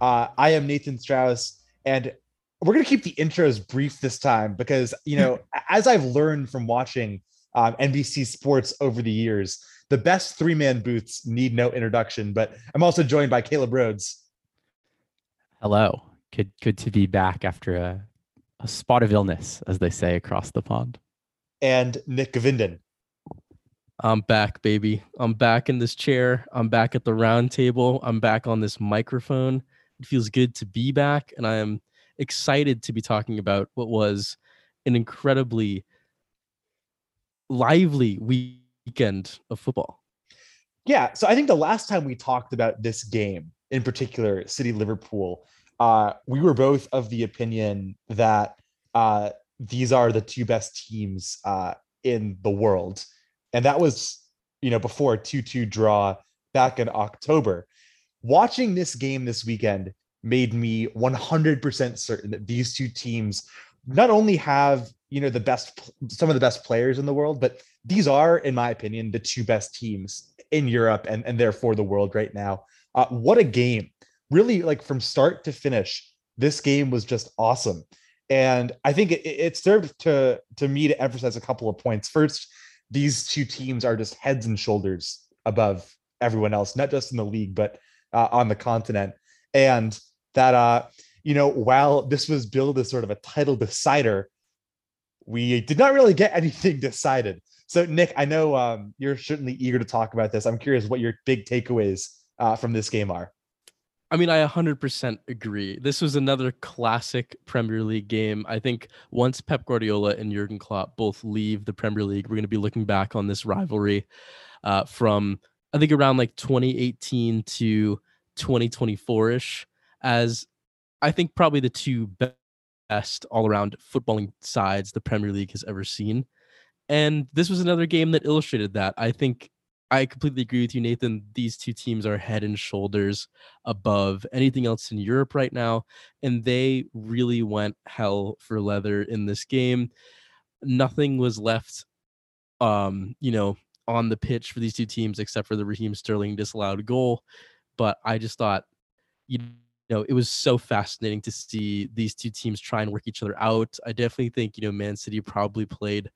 Uh, I am Nathan Strauss, and we're going to keep the intros brief this time because, you know, as I've learned from watching um, NBC Sports over the years, the best three man booths need no introduction. But I'm also joined by Caleb Rhodes. Hello. Good, good to be back after a, a spot of illness, as they say across the pond. And Nick Govinden. I'm back, baby. I'm back in this chair. I'm back at the round table. I'm back on this microphone. It feels good to be back, and I am excited to be talking about what was an incredibly lively weekend of football. Yeah, so I think the last time we talked about this game in particular, City Liverpool, uh, we were both of the opinion that uh, these are the two best teams uh, in the world, and that was you know before a two-two draw back in October watching this game this weekend made me 100% certain that these two teams not only have you know the best some of the best players in the world but these are in my opinion the two best teams in europe and, and therefore the world right now. Uh, what a game. Really like from start to finish this game was just awesome. And i think it, it served to to me to emphasize a couple of points. First these two teams are just heads and shoulders above everyone else not just in the league but uh, on the continent, and that uh, you know while this was billed as sort of a title decider, we did not really get anything decided. So Nick, I know um, you're certainly eager to talk about this. I'm curious what your big takeaways uh, from this game are. I mean, I 100% agree. This was another classic Premier League game. I think once Pep Guardiola and Jurgen Klopp both leave the Premier League, we're going to be looking back on this rivalry uh, from I think around like 2018 to 2024 ish, as I think probably the two best all around footballing sides the Premier League has ever seen. And this was another game that illustrated that. I think I completely agree with you, Nathan. These two teams are head and shoulders above anything else in Europe right now. And they really went hell for leather in this game. Nothing was left, um, you know, on the pitch for these two teams, except for the Raheem Sterling disallowed goal. But I just thought, you know, it was so fascinating to see these two teams try and work each other out. I definitely think, you know, Man City probably played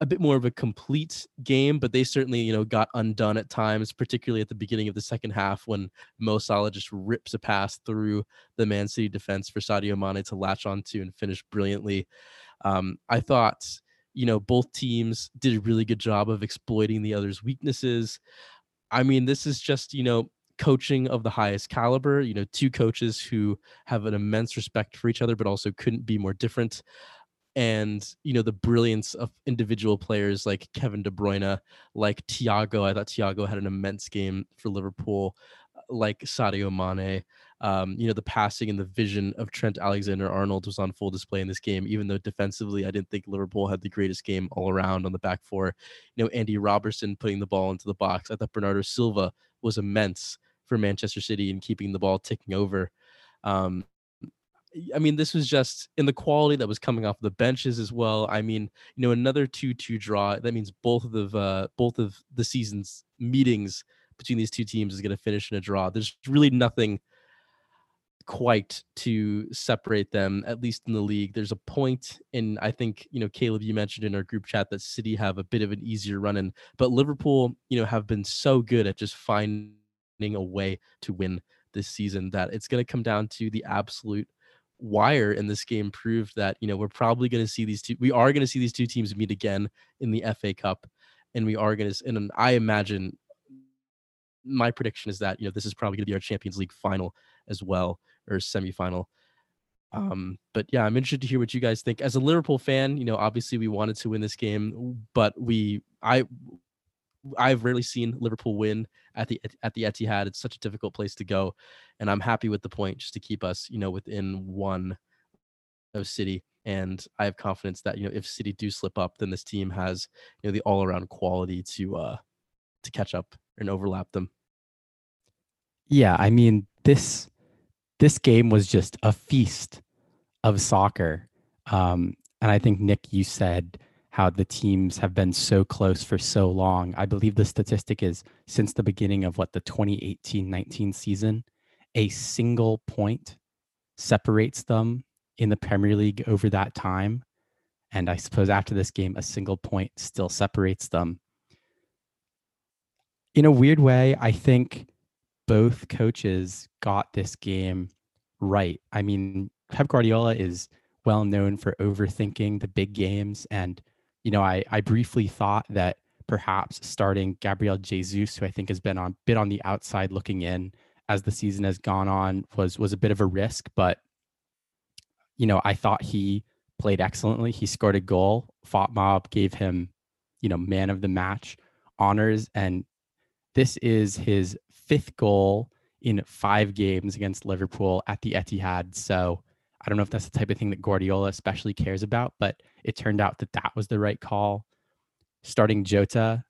a bit more of a complete game, but they certainly, you know, got undone at times, particularly at the beginning of the second half when Mo Salah just rips a pass through the Man City defense for Sadio Mane to latch onto and finish brilliantly. Um, I thought you know, both teams did a really good job of exploiting the other's weaknesses. I mean, this is just, you know, coaching of the highest caliber, you know, two coaches who have an immense respect for each other, but also couldn't be more different. And, you know, the brilliance of individual players like Kevin De Bruyne, like Thiago. I thought Thiago had an immense game for Liverpool, uh, like Sadio Mane. Um, you know, the passing and the vision of Trent Alexander Arnold was on full display in this game, even though defensively, I didn't think Liverpool had the greatest game all around on the back four. You know, Andy Robertson putting the ball into the box. I thought Bernardo Silva was immense for Manchester City and keeping the ball ticking over. Um, I mean, this was just in the quality that was coming off the benches as well. I mean, you know, another two-two draw. That means both of the uh, both of the season's meetings between these two teams is going to finish in a draw. There's really nothing quite to separate them, at least in the league. There's a point, and I think you know, Caleb, you mentioned in our group chat that City have a bit of an easier run in, but Liverpool, you know, have been so good at just finding a way to win this season that it's going to come down to the absolute wire and this game proved that you know we're probably going to see these two we are going to see these two teams meet again in the FA Cup and we are going to and I imagine my prediction is that you know this is probably going to be our Champions League final as well or semifinal. Um, but yeah, I'm interested to hear what you guys think. As a Liverpool fan, you know, obviously we wanted to win this game, but we I I've rarely seen Liverpool win at the at the Etihad. It's such a difficult place to go, and I'm happy with the point just to keep us, you know, within one of City. And I have confidence that you know if City do slip up, then this team has you know the all around quality to uh to catch up and overlap them. Yeah, I mean this this game was just a feast of soccer. Um, and I think Nick, you said how the teams have been so close for so long. I believe the statistic is since the beginning of what the 2018-19 season, a single point separates them in the Premier League over that time. And I suppose after this game, a single point still separates them. In a weird way, I think both coaches got this game right. I mean, Pep Guardiola is well known for overthinking the big games. And, you know, I, I briefly thought that perhaps starting Gabriel Jesus, who I think has been on bit on the outside looking in as the season has gone on, was was a bit of a risk. But, you know, I thought he played excellently. He scored a goal. FotMob gave him, you know, man of the match honors. And this is his fifth goal in five games against Liverpool at the Etihad. So I don't know if that's the type of thing that Guardiola especially cares about, but it turned out that that was the right call. Starting Jota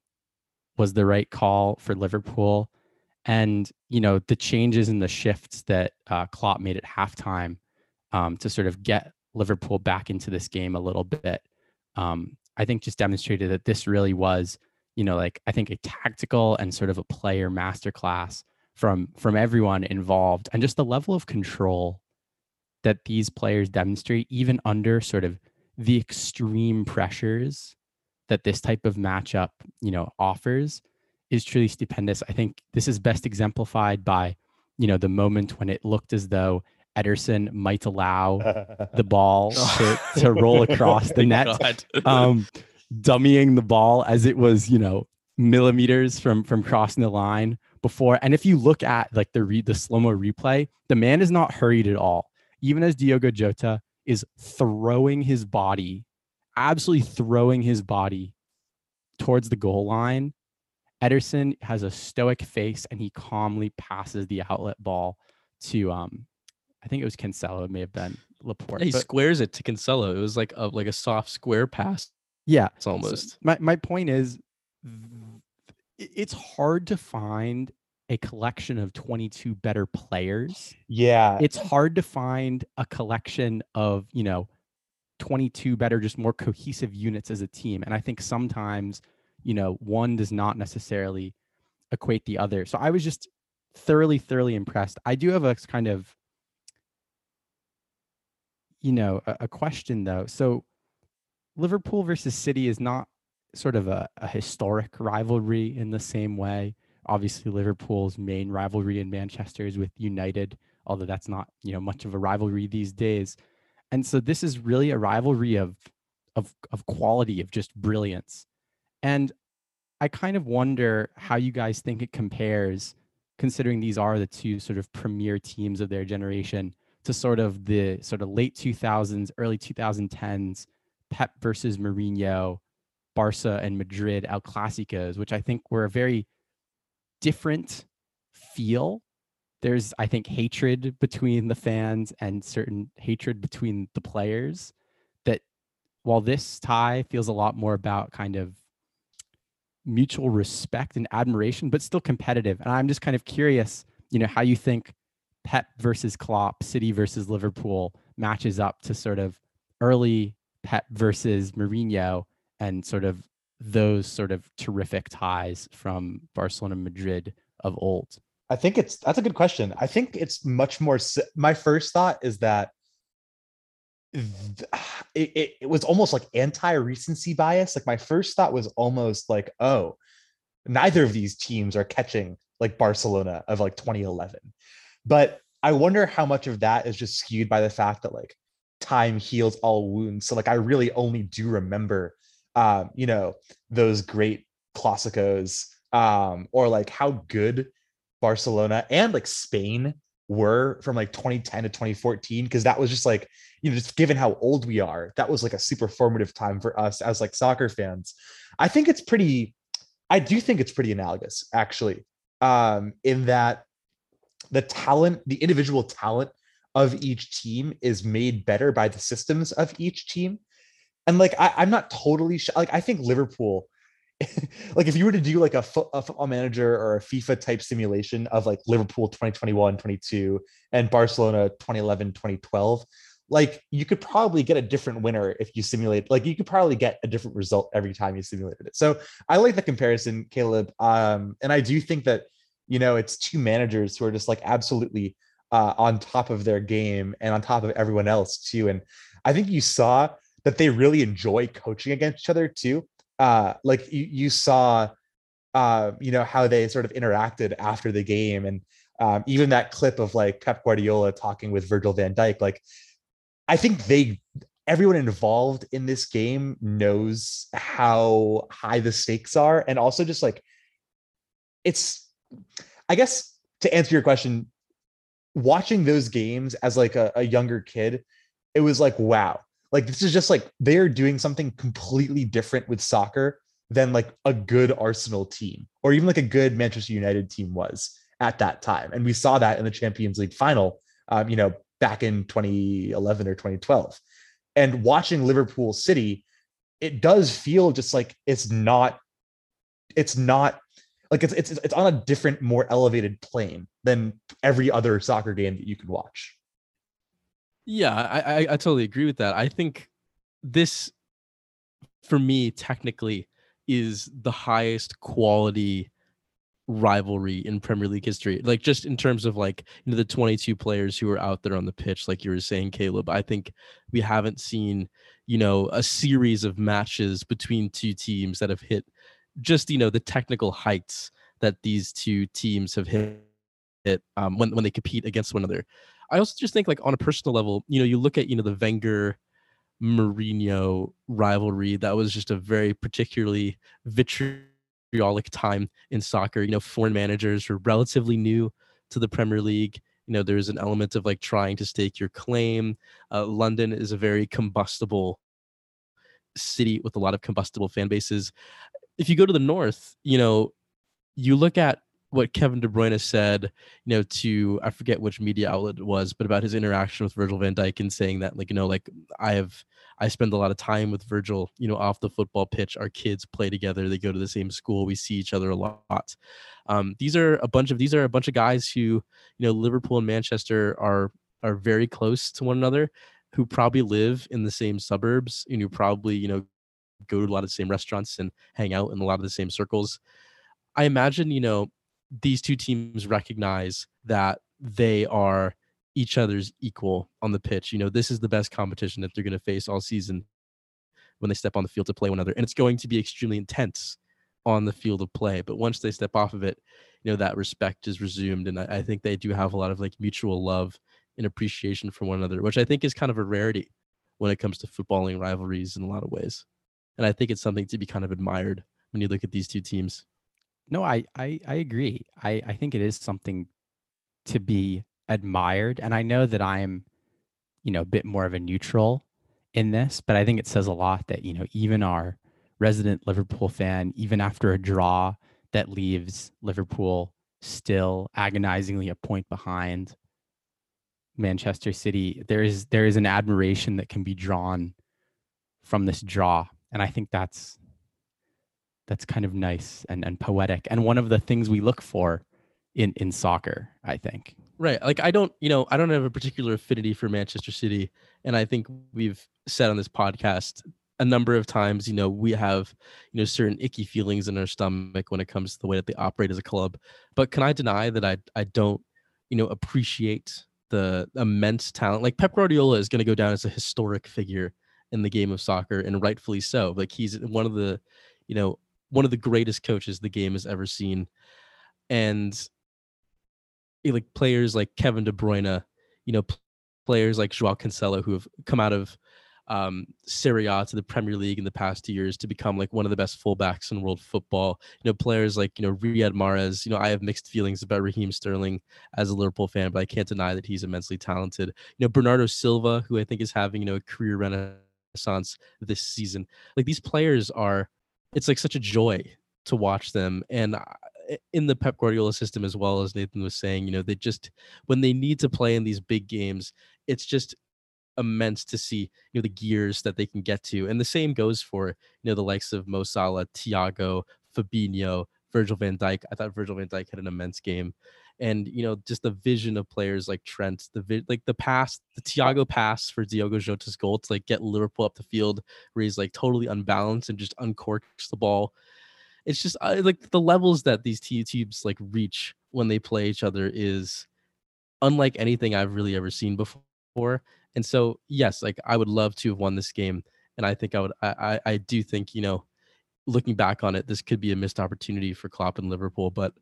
was the right call for Liverpool. And, you know, the changes and the shifts that uh, Klopp made at halftime um, to sort of get Liverpool back into this game a little bit, um, I think just demonstrated that this really was, you know, like I think a tactical and sort of a player masterclass from from everyone involved and just the level of control that these players demonstrate even under sort of the extreme pressures that this type of matchup you know offers is truly stupendous. I think this is best exemplified by you know the moment when it looked as though ederson might allow the ball to, to roll across the net. Um dummying the ball as it was you know millimeters from from crossing the line before. And if you look at like the re- the slow mo replay, the man is not hurried at all. Even as Diogo Jota is throwing his body, absolutely throwing his body towards the goal line, Ederson has a stoic face and he calmly passes the outlet ball to um I think it was Cancelo, it may have been Laporte. Yeah, he squares it to Cancelo. It was like a like a soft square pass. Yeah, It's almost. my my point is it's hard to find a collection of 22 better players. Yeah. it's hard to find a collection of you know 22 better just more cohesive units as a team and i think sometimes you know one does not necessarily equate the other. So i was just thoroughly thoroughly impressed. I do have a kind of you know a, a question though. So liverpool versus city is not sort of a, a historic rivalry in the same way. Obviously liverpool's main rivalry in manchester is with united although that's not you know much of a rivalry these days. And so this is really a rivalry of of of quality of just brilliance. And i kind of wonder how you guys think it compares considering these are the two sort of premier teams of their generation to sort of the sort of late 2000s early 2010s pep versus Mourinho barca and madrid el clásicos which i think were a very different feel. There's i think hatred between the fans and certain hatred between the players that while this tie feels a lot more about kind of mutual respect and admiration but still competitive. And i'm just kind of curious you know how you think pep versus klopp city versus liverpool matches up to sort of early pep versus Mourinho and sort of those sort of terrific ties from barcelona madrid of old I think it's that's a good question. I think it's much more. My first thought is that it, it, it was almost like anti recency bias. Like my first thought was almost like, oh, neither of these teams are catching like Barcelona of like 2011. But I wonder how much of that is just skewed by the fact that like time heals all wounds. So like I really only do remember, um, you know, those great classicos, um, or like how good Barcelona and like Spain were from like 2010 to 2014 because that was just like you know just given how old we are that was like a super formative time for us as like soccer fans i think it's pretty I do think it's pretty analogous, actually, um, in that the talent, the individual talent of each team is made better by the systems of each team. And like, I, am not totally sh- like, I think Liverpool, like, if you were to do like a, fo- a football manager or a FIFA type simulation of like Liverpool 2021, 22, and Barcelona 2011, 2012, like you could probably get a different winner if you simulate like you could probably get a different result every time you simulated it so i like the comparison caleb um and i do think that you know it's two managers who are just like absolutely uh on top of their game and on top of everyone else too. And i think you saw that they really enjoy coaching against each other too. Uh like you, you saw uh you know how they sort of interacted after the game. And um, even that clip of like Pep Guardiola talking with Virgil van Dijk, like I think they everyone involved in this game knows how high the stakes are. And also just like it's I guess to answer your question watching those games as like a, a younger kid it was like wow like this is just like they're doing something completely different with soccer than like a good Arsenal team or even like a good Manchester United team was at that time and we saw that in the Champions League final um, you know back in 2011 or 2012. And watching Liverpool City, it does feel just like it's not, it's not like it's it's it's on a different, more elevated plane than every other soccer game that you can watch. Yeah, I, I, I totally agree with that. I think this, for me, technically, is the highest quality rivalry in Premier League history. Like just in terms of like you know the 22 players who are out there on the pitch, like you were saying, Caleb. I think we haven't seen you know a series of matches between two teams that have hit just you know the technical heights that these two teams have hit, hit um, when when they compete against one another. I also just think like on a personal level, you know, you look at you know the Wenger Mourinho rivalry that was just a very particularly vitriolic vitriolic time in soccer. You know, foreign managers were relatively new to the Premier League. You know, there's an element of like trying to stake your claim. Uh, London is a very combustible city with a lot of combustible fan bases. If you go to the north, you know, you look at what Kevin De Bruyne said, you know, to I forget which media outlet it was, but about his interaction with Virgil van Dijk and saying that, like, you know, like I have I spend a lot of time with Virgil, you know, off the football pitch. Our kids play together. They go to the same school. We see each other a lot. Um, these are a bunch of these are a bunch of guys who, you know, Liverpool and Manchester are are very close to one another, who probably live in the same suburbs and who probably, you know, go to a lot of the same restaurants and hang out in a lot of the same circles. I imagine, you know, these two teams recognize that they are each other's equal on the pitch. You know, this is the best competition that they're going to face all season when they step on the field to play one another. And it's going to be extremely intense on the field of play. But once they step off of it, you know, that respect is resumed. And I, I think they do have a lot of like mutual love and appreciation for one another, which I think is kind of a rarity when it comes to footballing rivalries in a lot of ways. And I think it's something to be kind of admired when you look at these two teams. No, I I, I agree. I, I think it is something to be admired. And I know that I'm, you know, a bit more of a neutral in this, but I think it says a lot that, you know, even our resident Liverpool fan, even after a draw that leaves Liverpool still agonizingly a point behind Manchester City, there is there is an admiration that can be drawn from this draw. And I think that's that's kind of nice and, and poetic. And one of the things we look for in in soccer, I think. Right. Like I don't, you know, I don't have a particular affinity for Manchester City, and I think we've said on this podcast a number of times, you know, we have, you know, certain icky feelings in our stomach when it comes to the way that they operate as a club. But can I deny that I I don't, you know, appreciate the immense talent? Like Pep Guardiola is going to go down as a historic figure in the game of soccer, and rightfully so. Like he's one of the, you know, one of the greatest coaches the game has ever seen, and like players like Kevin De Bruyne, you know, players like Joao Cancelo who have come out of um, Serie A to the Premier League in the past two years to become like one of the best fullbacks in world football. You know, players like you know Riyad Mahrez. You know, I have mixed feelings about Raheem Sterling as a Liverpool fan, but I can't deny that he's immensely talented. You know, Bernardo Silva, who I think is having you know a career renaissance this season. Like these players are, it's like such a joy to watch them. And uh, in the Pep Guardiola system, as well as Nathan was saying, you know, they just when they need to play in these big games, it's just immense to see you know the gears that they can get to. And the same goes for you know the likes of Mo Salah, Thiago, Fabinho, Virgil van Dijk. I thought Virgil van Dijk had an immense game. And you know, just the vision of players like Trent, the vi- like the pass, the Thiago pass for Diogo Jota's goal to like get Liverpool up the field, where he's like totally unbalanced and just uncorks the ball. It's just I, like the levels that these two teams like reach when they play each other is unlike anything I've really ever seen before. And so, yes, like I would love to have won this game, and I think I would. I I, I do think you know, looking back on it, this could be a missed opportunity for Klopp and Liverpool, but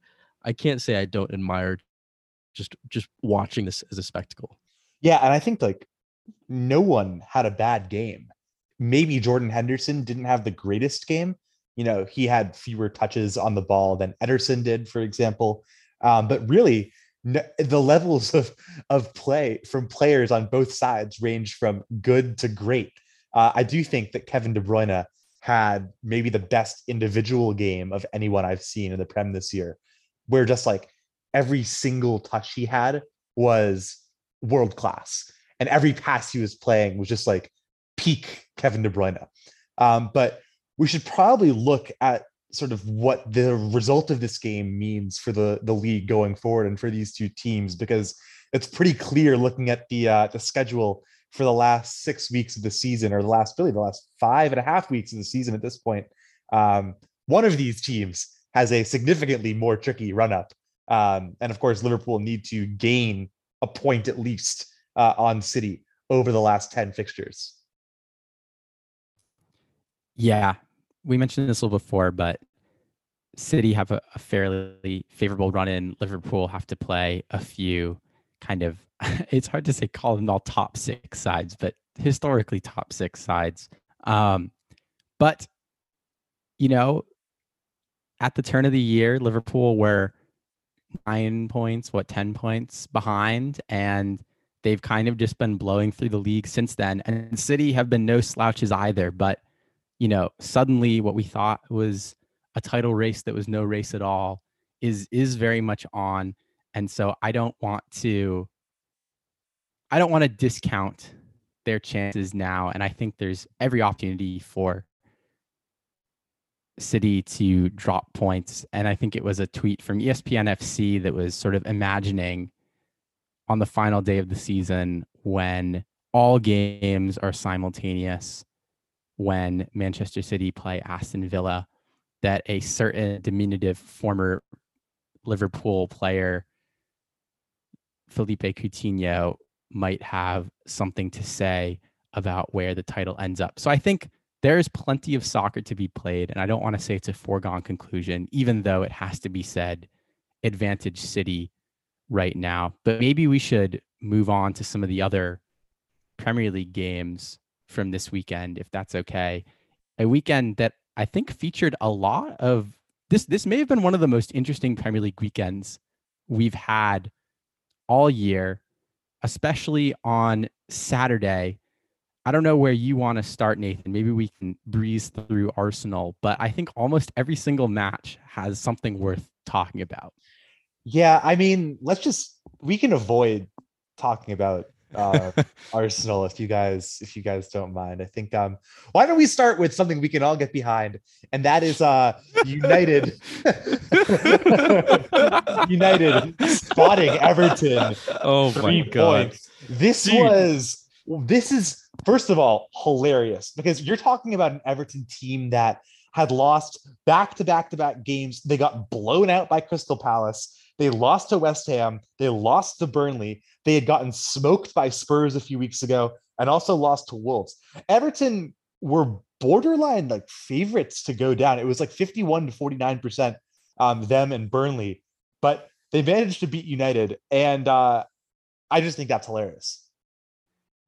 I can't say I don't admire just just watching this as a spectacle. Yeah, and I think like no one had a bad game. Maybe Jordan Henderson didn't have the greatest game. You know, he had fewer touches on the ball than Ederson did, for example. Um, but really, n- the levels of of play from players on both sides range from good to great. Uh, I do think that Kevin De Bruyne had maybe the best individual game of anyone I've seen in the Prem this year, where just like every single touch he had was world class, and every pass he was playing was just like peak Kevin De Bruyne. Um, but we should probably look at sort of what the result of this game means for the the league going forward and for these two teams because it's pretty clear looking at the uh, the schedule for the last six weeks of the season or the last really the last five and a half weeks of the season at this point. Um, one of these teams has a significantly more tricky run up, um, and of course Liverpool need to gain a point at least uh, on City over the last ten fixtures. Yeah, we mentioned this a little before, but City have a, a fairly favorable run in. Liverpool have to play a few kind of, it's hard to say call them all top six sides, but historically top six sides. Um, but, you know, at the turn of the year, Liverpool were nine points, what, 10 points behind. And they've kind of just been blowing through the league since then. And City have been no slouches either. But you know, suddenly what we thought was a title race that was no race at all is is very much on. And so I don't want to I don't want to discount their chances now. And I think there's every opportunity for City to drop points. And I think it was a tweet from ESPN FC that was sort of imagining on the final day of the season when all games are simultaneous when Manchester City play Aston Villa that a certain diminutive former Liverpool player, Philippe Coutinho, might have something to say about where the title ends up. So I think there's plenty of soccer to be played. And I don't want to say it's a foregone conclusion, even though it has to be said advantage City right now. But maybe we should move on to some of the other Premier League games from this weekend, if that's okay. A weekend that I think featured a lot of this. This may have been one of the most interesting Premier League weekends we've had all year, especially on Saturday. I don't know where you want to start, Nathan. Maybe we can breeze through Arsenal, but I think almost every single match has something worth talking about. Yeah, I mean, let's just we can avoid talking about uh, Arsenal if you guys if you guys don't mind. I think um why don't we start with something we can all get behind, and that is uh United United spotting Everton Oh three points. This Dude. was this is first of all hilarious because you're talking about an Everton team that had lost back to back to back games. They got blown out by Crystal Palace. They lost to West Ham. They lost to Burnley. They had gotten smoked by Spurs a few weeks ago and also lost to Wolves. Everton were borderline like favorites to go down. It was like 51 to 49% um, them and Burnley, but they managed to beat United. And uh, I just think that's hilarious.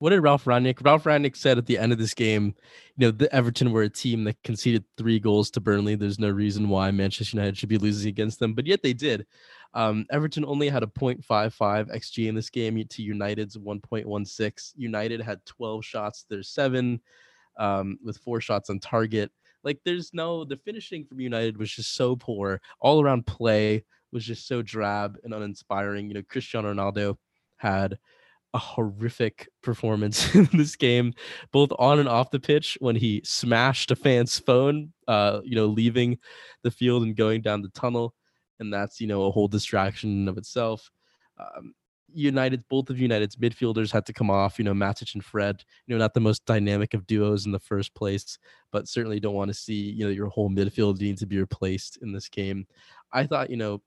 What did Ralph Rangnick? Ralph Rangnick said at the end of this game, you know, the Everton were a team that conceded three goals to Burnley. There's no reason why Manchester United should be losing against them, but yet they did. Um, Everton only had a 0.55 xG in this game to United's 1.16. United had 12 shots. There's seven um, with four shots on target. Like there's no the finishing from United was just so poor. All around play was just so drab and uninspiring. You know, Cristiano Ronaldo had a horrific performance in this game, both on and off the pitch when he smashed a fan's phone, uh, you know, leaving the field and going down the tunnel. And that's, you know, a whole distraction of itself. Um, United, both of United's midfielders had to come off. You know, Matic and Fred. You know, not the most dynamic of duos in the first place, but certainly don't want to see you know your whole midfield needing to be replaced in this game. I thought, you know,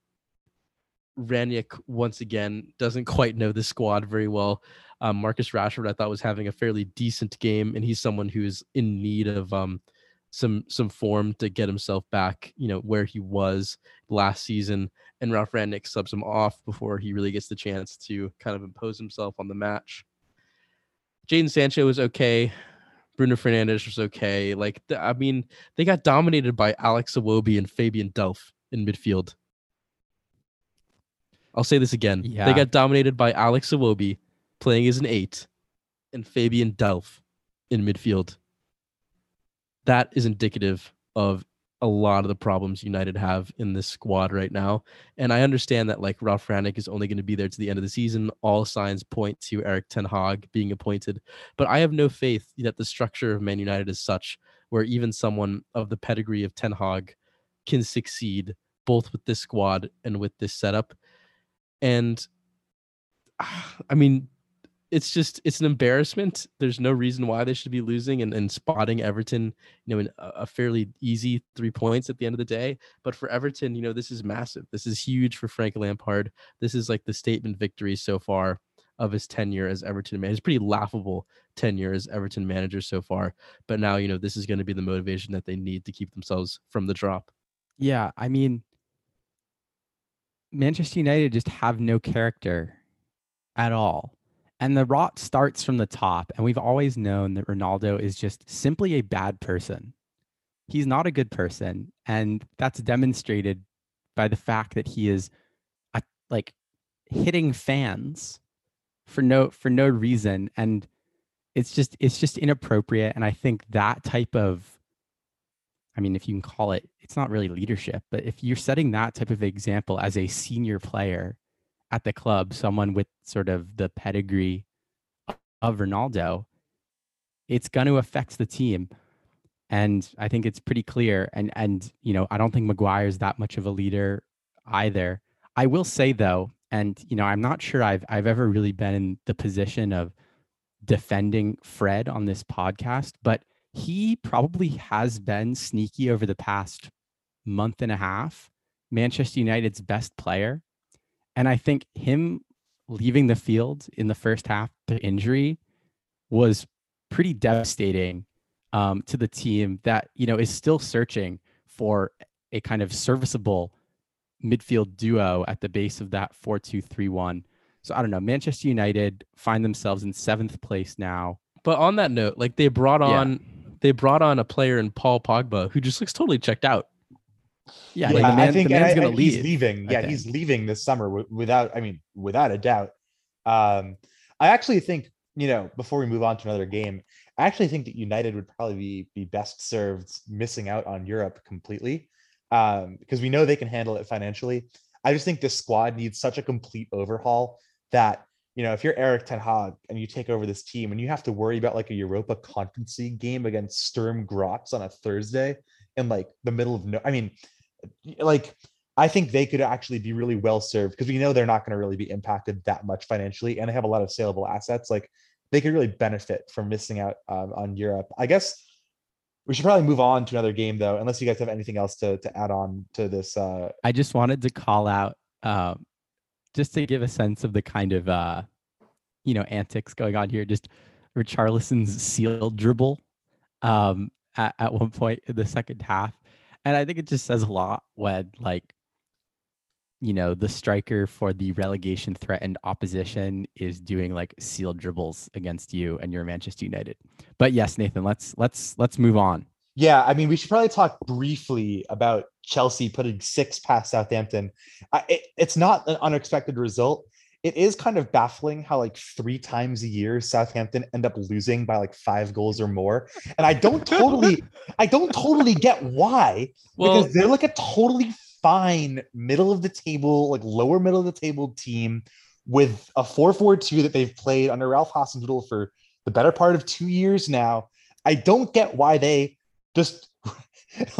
Rangnick once again doesn't quite know the squad very well. Um, Marcus Rashford, I thought, was having a fairly decent game, and he's someone who's in need of um, some some form to get himself back, you know, where he was last season. And Ralph Rangnick subs him off before he really gets the chance to kind of impose himself on the match. Jadon Sancho was okay. Bruno Fernandes was okay. Like, I mean, they got dominated by Alex Iwobi and Fabian Delph in midfield. I'll say this again. Yeah. They got dominated by Alex Iwobi playing as an eight and Fabian Delph in midfield. That is indicative of a lot of the problems United have in this squad right now. And I understand that like Ralph Rangnick is only going to be there to the end of the season. All signs point to Erik Ten Hag being appointed, but I have no faith that the structure of Man United is such where even someone of the pedigree of Ten Hag can succeed both with this squad and with this setup. And I mean, it's just it's an embarrassment. There's no reason why they should be losing and, and spotting Everton, you know, in a, fairly easy three points at the end of the day. But for Everton, you know, this is massive. This is huge for Frank Lampard. This is like the statement victory so far of his tenure as Everton man. His pretty laughable tenure as Everton manager so far. But now, you know, this is going to be the motivation that they need to keep themselves from the drop. Yeah, I mean, Manchester United just have no character at all. And the rot starts from the top. And we've always known that Ronaldo is just simply a bad person. He's not a good person. And that's demonstrated by the fact that he is a, like hitting fans for no for no reason. And it's just it's just inappropriate. And I think that type of I mean, if you can call it, it's not really leadership, but if you're setting that type of example as a senior player at the club, someone with sort of the pedigree of Ronaldo, it's going to affect the team. And I think it's pretty clear. And and you know, I don't think Maguire is that much of a leader either. I will say though, and you know, I'm not sure I've I've ever really been in the position of defending Fred on this podcast, but he probably has been sneaky over the past month and a half, Manchester United's best player. And I think him leaving the field in the first half to injury was pretty devastating um, to the team that, you know, is still searching for a kind of serviceable midfield duo at the base of that 4 2 3 1. So I don't know. Manchester United find themselves in seventh place now. But on that note, like they brought Yeah. On they brought on a player in Paul Pogba who just looks totally checked out. Yeah, Yeah, like the man, I think the and man's I- going to and leave. He's leaving. I Yeah, think. he's leaving this summer without. I mean, without a doubt. Um, I actually think you know before we move on to another game, I actually think that United would probably be be best served missing out on Europe completely, um, because we know they can handle it financially. I just think this squad needs such a complete overhaul that you know if you're Erik Ten Hag and you take over this team and you have to worry about like a Europa Conference League game against Sturm Graz on a Thursday in like the middle of no, I mean, like I think they could actually be really well served because we know they're not going to really be impacted that much financially, and they have a lot of saleable assets. Like they could really benefit from missing out um, on Europe. I guess we should probably move on to another game though, unless you guys have anything else to to add on to this. Uh, I just wanted to call out, um, just to give a sense of the kind of, uh, you know, antics going on here. Just Richarlison's seal dribble um, at, at one point in the second half, and I think it just says a lot when, like, you know, the striker for the relegation threatened opposition is doing like seal dribbles against you, and you're Manchester United. But yes, Nathan, let's let's let's move on. Yeah, I mean, we should probably talk briefly about Chelsea putting six past Southampton. I, it, it's not an unexpected result. it is kind of baffling how like three times a year Southampton end up losing by like five goals or more. And I don't totally, I don't totally get why. Well, because they're like a totally fine middle of the table, like lower middle of the table team with a 4-4-2 that they've played under Ralph Hasenhüttl for the better part of two years now. I don't get why they just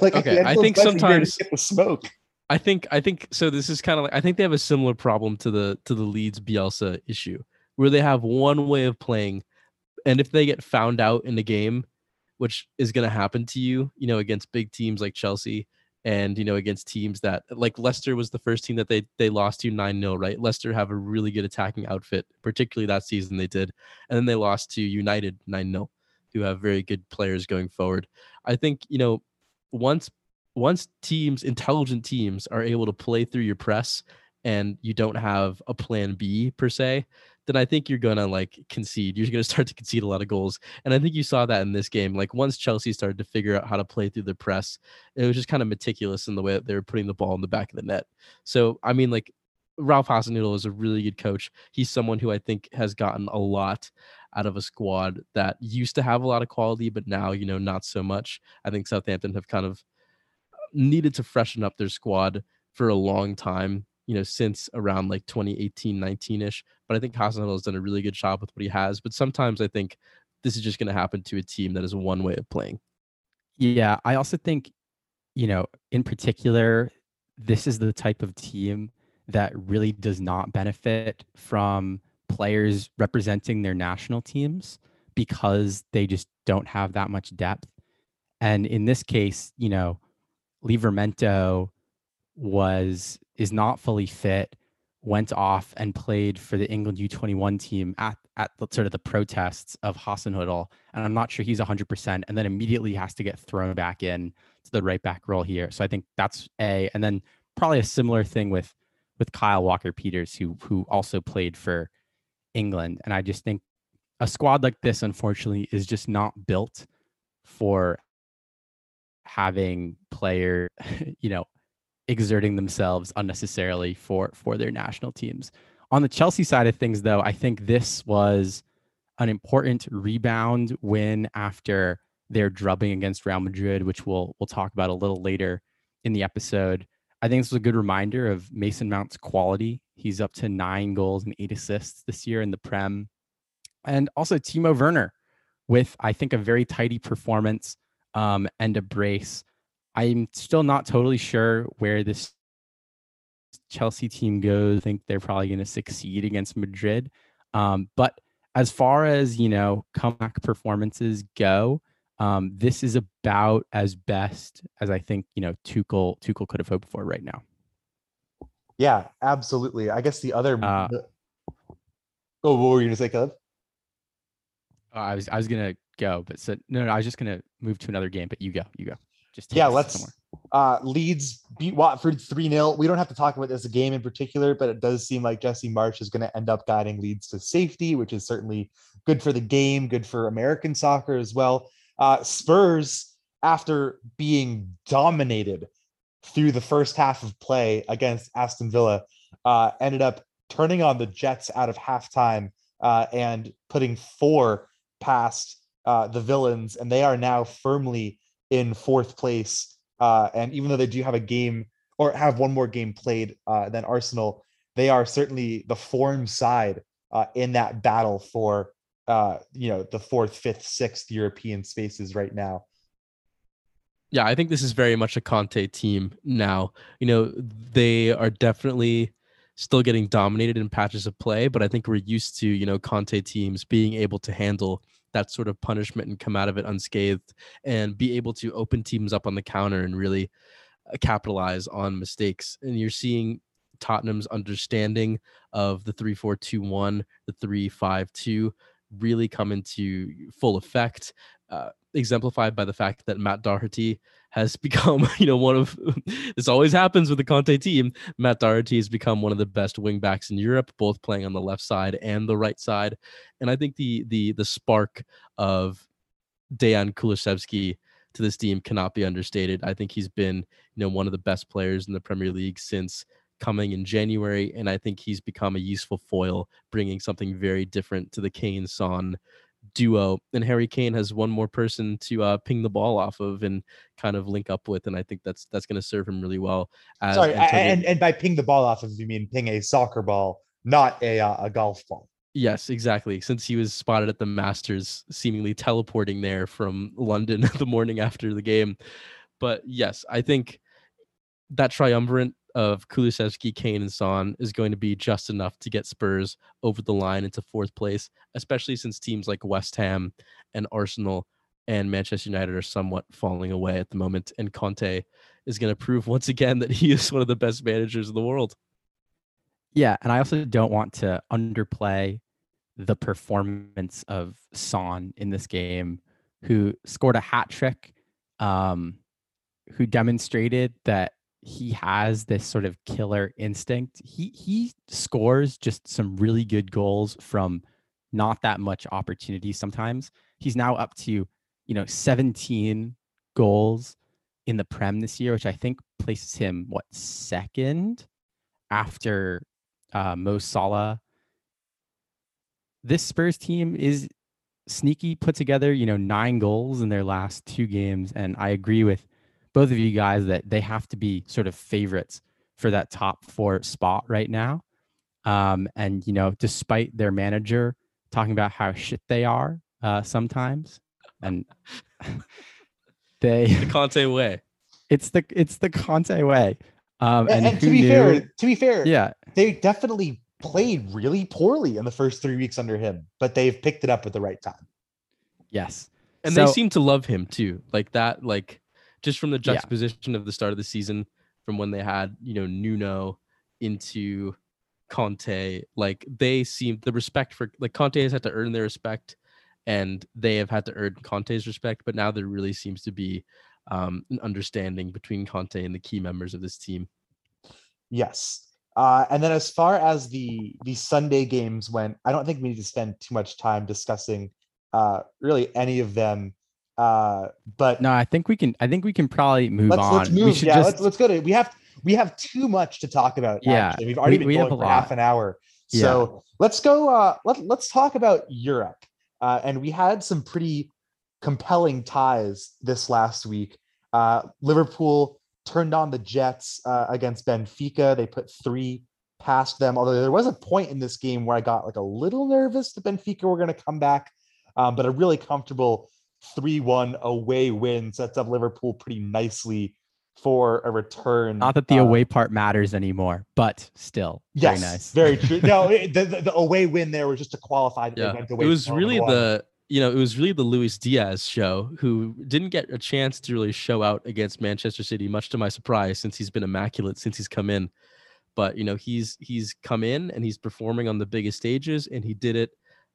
like Okay, I think sometimes- get the smoke. I think I think so. This is kind of like I think they have a similar problem to the to the Leeds Bielsa issue, where they have one way of playing, and if they get found out in the game, which is going to happen to you, you know, against big teams like Chelsea, and you know against teams that like Leicester was the first team that they they lost to nine 0 right? Leicester have a really good attacking outfit, particularly that season they did, and then they lost to United nine 0 who have very good players going forward. I think you know once once teams intelligent teams are able to play through your press and you don't have a plan B per se, then I think you're gonna like concede. You're gonna start to concede a lot of goals. And I think you saw that in this game. Like once Chelsea started to figure out how to play through the press, it was just kind of meticulous in the way that they were putting the ball in the back of the net. So I mean, like Ralph Hasenhüttl is a really good coach. He's someone who I think has gotten a lot out of a squad that used to have a lot of quality, but now, you know, not so much. I think Southampton have kind of needed to freshen up their squad for a long time, you know, since around like 2018, 19 ish. But I think Hasenhüttl has done a really good job with what he has. But sometimes I think this is just going to happen to a team that is one way of playing. Yeah, I also think, you know, in particular, this is the type of team that really does not benefit from players representing their national teams because they just don't have that much depth. And in this case, you know, Livramento was is not fully fit, went off and played for the England U21 team at at the, sort of the protests of Hasenhüttl, and I'm not sure he's 100%, and then immediately has to get thrown back in to the right back role here. So I think that's a, and then probably a similar thing with with Kyle Walker Peters, who who also played for England, and I just think a squad like this, unfortunately, is just not built for having player, you know, exerting themselves unnecessarily for for their national teams. On the Chelsea side of things, though, I think this was an important rebound win after their drubbing against Real Madrid, which we'll we'll talk about a little later in the episode. I think this was a good reminder of Mason Mount's quality. He's up to nine goals and eight assists this year in the Prem. And also Timo Werner with, I think, a very tidy performance um, and a brace. I'm still not totally sure where this Chelsea team goes. I think they're probably going to succeed against Madrid. Um, but as far as, you know, comeback performances go, um, this is about as best as I think you know Tuchel Tuchel could have hoped for right now. Yeah, absolutely. I guess the other. Uh, the- oh, what were you gonna say, Caleb? Uh, I was I was gonna go, but so no, no, I was just gonna move to another game. But you go, you go. Just Yeah, let's. somewhere. Uh, Leeds beat Watford 3 0. We don't have to talk about this game in particular, but it does seem like Jesse Marsch is going to end up guiding Leeds to safety, which is certainly good for the game, good for American soccer as well. Uh, Spurs, after being dominated through the first half of play against Aston Villa, uh, ended up turning on the Jets out of halftime uh, and putting four past uh, the villains, and they are now firmly in fourth place. Uh, and even though they do have a game or have one more game played uh, than Arsenal, they are certainly the form side uh, in that battle for uh, you know the fourth, fifth, sixth European spaces right now. Yeah, I think this is very much a Conte team now. You know, they are definitely still getting dominated in patches of play, but I think we're used to, you know, Conte teams being able to handle that sort of punishment and come out of it unscathed and be able to open teams up on the counter and really uh, capitalize on mistakes. And you're seeing Tottenham's understanding of the 3 4 2 1, the 3 5 2 really come into full effect. Uh, exemplified by the fact that Matt Doherty has become, you know, one of this always happens with the Conte team. Matt Doherty has become one of the best wingbacks in Europe, both playing on the left side and the right side. And I think the the the spark of Dejan Kulusevski to this team cannot be understated. I think he's been, you know, one of the best players in the Premier League since coming in January, and I think he's become a useful foil, bringing something very different to the Kane Son duo. And Harry Kane has one more person to uh, ping the ball off of and kind of link up with, and I think that's that's going to serve him really well. As Sorry, and, and by ping the ball off of, you mean ping a soccer ball, not a uh, a golf ball. Yes, exactly. Since he was spotted at the Masters, seemingly teleporting there from London the morning after the game. But yes, I think that triumvirate of Kulusevski, Kane, and Son is going to be just enough to get Spurs over the line into fourth place, especially since teams like West Ham and Arsenal and Manchester United are somewhat falling away at the moment. And Conte is going to prove once again that he is one of the best managers in the world. Yeah, and I also don't want to underplay the performance of Son in this game, who scored a hat trick, um, who demonstrated that he has this sort of killer instinct. He he scores just some really good goals from not that much opportunity sometimes. He's now up to, you know, 17 goals in the Prem this year, which I think places him what second after uh, Mo Salah. This Spurs team is sneaky, put together, you know, nine goals in their last two games, and I agree with both of you guys that they have to be sort of favorites for that top four spot right now. Um, and you know, despite their manager talking about how shit they are uh, sometimes, and they The Conte way. it's the it's the Conte way. Um, And, and, and to be knew- fair, to be fair, yeah, they definitely played really poorly in the first three weeks under him, but they've picked it up at the right time. yes, and they seem to love him too like that like just from the Yeah. juxtaposition of the start of the season from when they had you know nuno into conte like they seem the respect for like conte has had to earn their respect and they have had to earn conte's respect but now there really seems to be um, an understanding between conte and the key members of this team Yes. Uh, and then as far as the the Sunday games went, I don't think we need to spend too much time discussing uh, really any of them. Uh, but no, I think we can. I think we can probably move let's on. let's we move. should Yeah, just let's let's go to. We have we have too much to talk about. Yeah, actually. we've already we- been we have going a for half an hour. Yeah. So let's go. Uh, let let's talk about Europe. Uh, and we had some pretty compelling ties this last week. Uh, Liverpool turned on the Jets uh, against Benfica. They put three past them. Although there was a point in this game where I got like a little nervous that Benfica were going to come back, um, but a really comfortable three-one away win sets up Liverpool pretty nicely for a return. not that the uh, away part matters anymore, but still Yes, very nice. very true. No, it- the, the, the away win there was just to qualify. That they yeah went it was really the you know it was really the luis diaz show who didn't get a chance to really show out against manchester city much to my surprise since he's been immaculate since he's come in but you know he's he's come in and he's performing on the biggest stages and he did it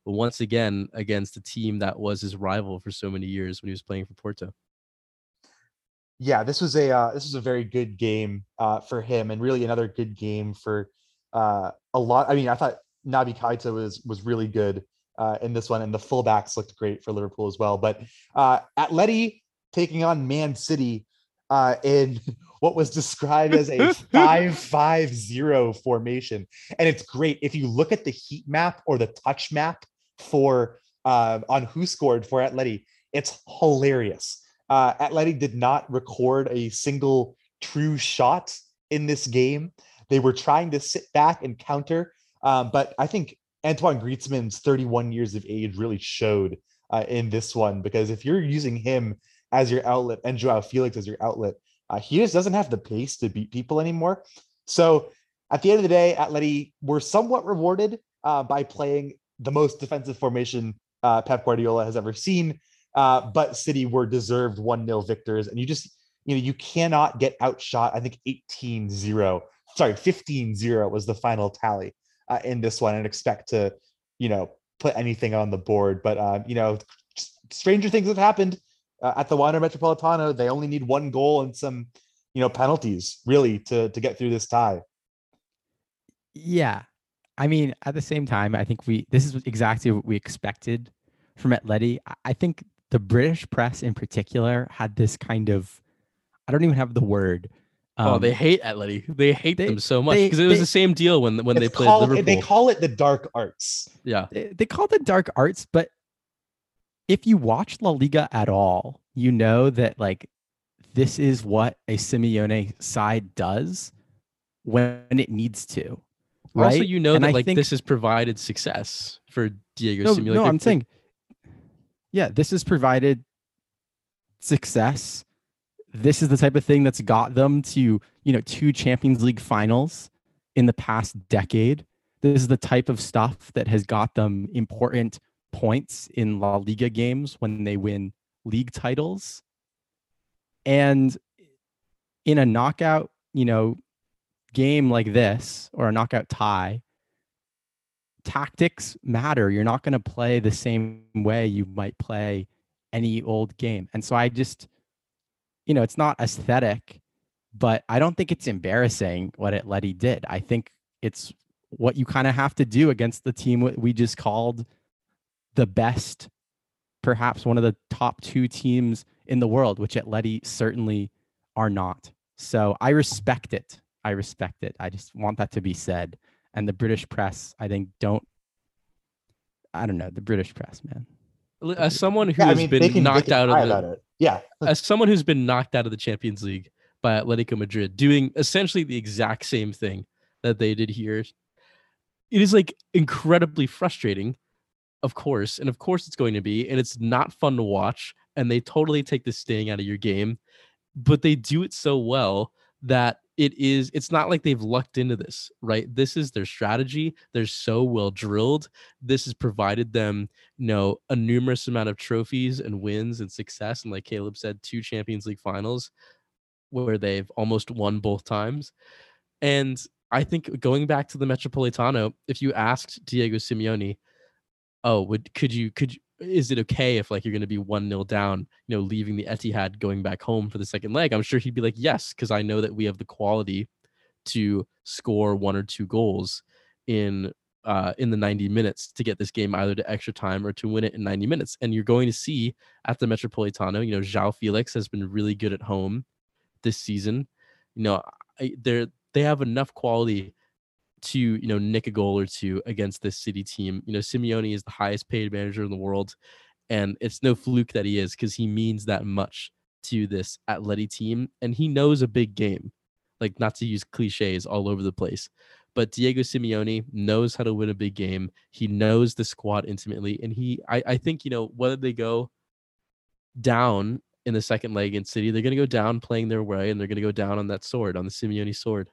once again against a team that was his rival for so many years when he was playing for porto yeah, this was a uh, this was a very good game uh, for him, and really another good game for uh, a lot. I mean, I thought Naby Keita was was really good uh, in this one, and the fullbacks looked great for Liverpool as well. But uh, Atleti taking on Man City uh, in what was described as a five-five-zero formation, and it's great if you look at the heat map or the touch map for uh, on who scored for Atleti. It's hilarious uh, Atleti did not record a single true shot in this game. They were trying to sit back and counter, um, but I think Antoine Griezmann's 31 years of age really showed uh, in this one because if you're using him as your outlet and Joao Felix as your outlet, uh, he just doesn't have the pace to beat people anymore. So at the end of the day, Atleti were somewhat rewarded uh, by playing the most defensive formation uh, Pep Guardiola has ever seen. Uh, but City were deserved 1 0 victors. And you just, you know, you cannot get outshot. I think 18 0, sorry, 15 0 was the final tally uh, in this one and expect to, you know, put anything on the board. But, uh, you know, stranger things have happened uh, at the Wanda Metropolitano. They only need one goal and some, you know, penalties really to, to get through this tie. Yeah. I mean, at the same time, I think we this is exactly what we expected from Atleti. I- I think the British press in particular had this kind of I don't even have the word oh, Um, they hate Atleti. They hate they- them so much because it was they- the same deal when when they played called- Liverpool. They call it the dark arts. yeah, they, they call it the dark arts, but if you watch La Liga at all, you know that like this is what a Simeone side does when it needs to. Right? Also, you know And that I like think- this has provided success for Diego no, Simeone. no, I'm saying, yeah, this has provided success. This is the type of thing that's got them to, you know, two Champions League finals in the past decade. This is the type of stuff that has got them important points in La Liga games when they win league titles. And in a knockout, you know, game like this or a knockout tie, tactics matter. You're not going to play the same way you might play any old game. And so I just, you know, it's not aesthetic, but I don't think it's embarrassing what Atleti did. I think it's what you kind of have to do against the team we just called the best, perhaps one of the top two teams in the world, which Atleti certainly are not. So I respect it. I respect it. I just want that to be said and the British press, I think, don't. I don't know the British press, man. As someone who Yeah, I has mean, been can, knocked out of the, it. Yeah. as someone who's been knocked out of the Champions League by Atletico Madrid, doing essentially the exact same thing that they did here, it is like incredibly frustrating, of course. And of course, it's going to be, and it's not fun to watch. And they totally take the sting out of your game, but they do it so well that it is, it's not like they've lucked into this, right? This is their strategy. They're so well drilled. This has provided them you know, a numerous amount of trophies and wins and success. And like Caleb said, two Champions League finals where they've almost won both times. And I think going back to the Metropolitano, if you asked Diego Simeone, oh, would could you could you, is it okay if like you're going to be one nil down, you know, leaving the Etihad going back home for the second leg? I'm sure he'd be like, yes, because I know that we have the quality to score one or two goals in uh, in the 90 minutes to get this game either to extra time or to win it in 90 minutes. And you're going to see at the Metropolitano, you know, Joao Felix has been really good at home this season. You know, they're they have enough quality to you know nick a goal or two against this city team. You know, Simeone is the highest paid manager in the world, and it's no fluke that he is because he means that much to this Atleti team, and he knows a big game. Like not to use cliches all over the place, but Diego Simeone knows how to win a big game. He knows the squad intimately, and he I, I think you know whether they go down in the second leg in City, they're going to go down playing their way, and they're going to go down on that sword, on the Simeone sword.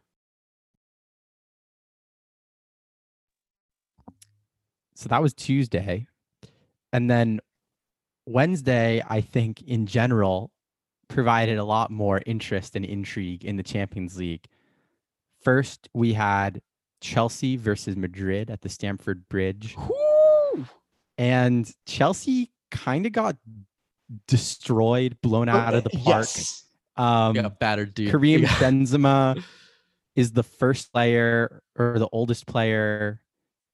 So that was Tuesday. And then Wednesday, I think in general, provided a lot more interest and intrigue in the Champions League. First, we had Chelsea versus Madrid at the Stamford Bridge. And Chelsea kind of got destroyed, blown out of the park. Yes. Um, yeah, battered dude. Karim. Benzema is the first player or the oldest player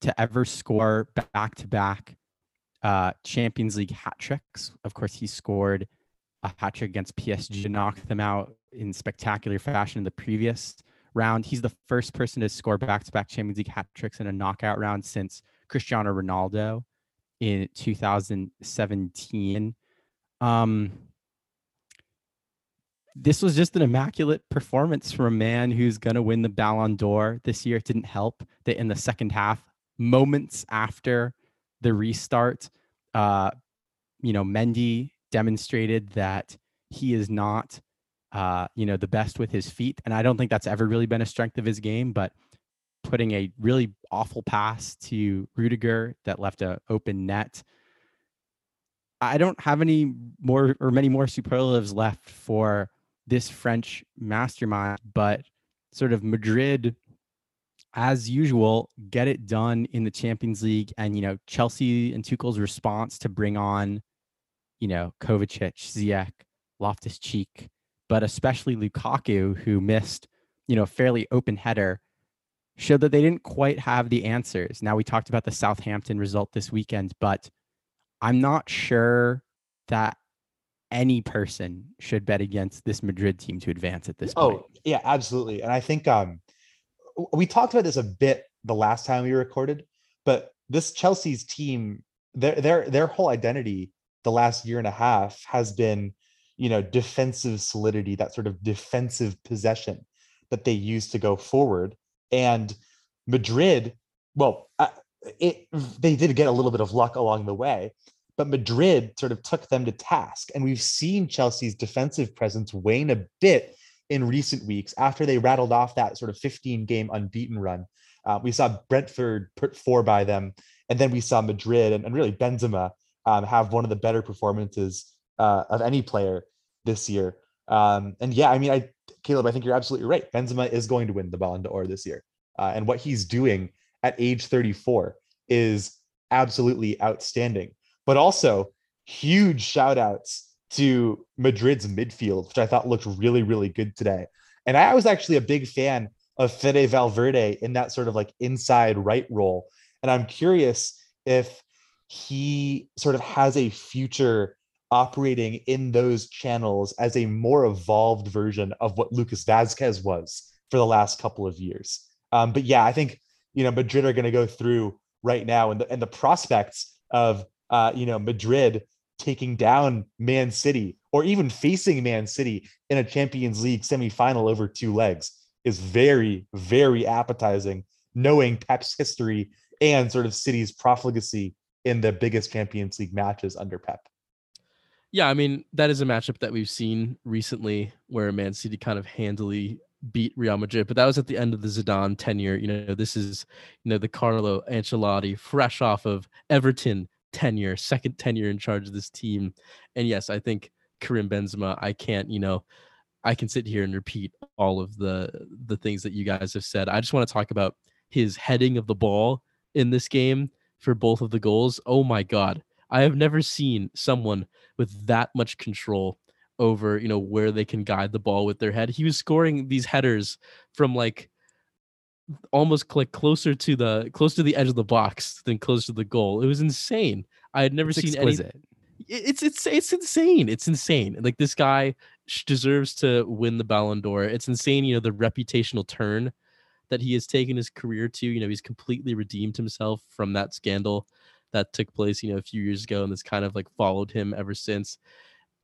to ever score back to back Champions League hat tricks. Of course, he scored a hat trick against PSG to knock them out in spectacular fashion in the previous round. He's the first person to score back to back Champions League hat tricks in a knockout round since Cristiano Ronaldo in 2017. Um, this was just an immaculate performance from a man who's going to win the Ballon d'Or this year. It didn't help that in the second half, moments after the restart, uh, you know, Mendy demonstrated that he is not, uh, you know, the best with his feet, and I don't think that's ever really been a strength of his game. But putting a really awful pass to Rudiger that left an open net. I don't have any more or many more superlatives left for this French mastermind, but sort of Madrid, as usual, get it done in the Champions League. And, you know, Chelsea and Tuchel's response to bring on, you know, Kovacic, Ziyech, Loftus Cheek, but especially Lukaku, who missed, you know, a fairly open header, showed that they didn't quite have the answers. Now, we talked about the Southampton result this weekend, but I'm not sure that any person should bet against this Madrid team to advance at this point. Oh, yeah, absolutely. And I think um we talked about this a bit the last time we recorded, but this Chelsea's team, their their their whole identity the last year and a half has been, you know, defensive solidity, that sort of defensive possession that they use to go forward. And Madrid, well, it they did get a little bit of luck along the way, but Madrid sort of took them to task. And we've seen Chelsea's defensive presence wane a bit in recent weeks after they rattled off that sort of 15 game unbeaten run. Uh, we saw Brentford put four by them, and then we saw Madrid and, and really Benzema um, have one of the better performances uh, of any player this year. Um, and yeah, I mean, I Caleb, I think you're absolutely right. Benzema is going to win the Ballon d'Or this year, uh, and what he's doing at age 34 is absolutely outstanding. But also, huge shout outs to Madrid's midfield, which I thought looked really, really good today. And I was actually a big fan of Fede Valverde in that sort of like inside right role. And I'm curious if he sort of has a future operating in those channels as a more evolved version of what Lucas Vazquez was for the last couple of years. Um, but yeah, I think you know Madrid are going to go through right now, and the and the prospects of uh, you know Madrid taking down Man City or even facing Man City in a Champions League semifinal over two legs is very very appetizing. Knowing Pep's history and sort of City's profligacy in the biggest Champions League matches under Pep. Yeah, I mean that is a matchup that we've seen recently where Man City kind of handily beat Real Madrid, but that was at the end of the Zidane tenure. You know, this is you know the Carlo Ancelotti, fresh off of Everton tenure, second tenure in charge of this team. And yes, I think Karim Benzema. I can't, you know, I can sit here and repeat all of the the things that you guys have said. I just want to talk about his heading of the ball in this game for both of the goals. Oh my god. I have never seen someone with that much control over, you know, where they can guide the ball with their head. He was scoring these headers from like almost like closer to the close to the edge of the box than close to the goal. It was insane. I had never It's seen exquisite. any it's it's it's insane. It's insane. Like this guy deserves to win the Ballon d'Or. It's insane, you know, the reputational turn that he has taken his career to. You know, he's completely redeemed himself from that scandal that took place, you know, a few years ago, and this kind of like followed him ever since.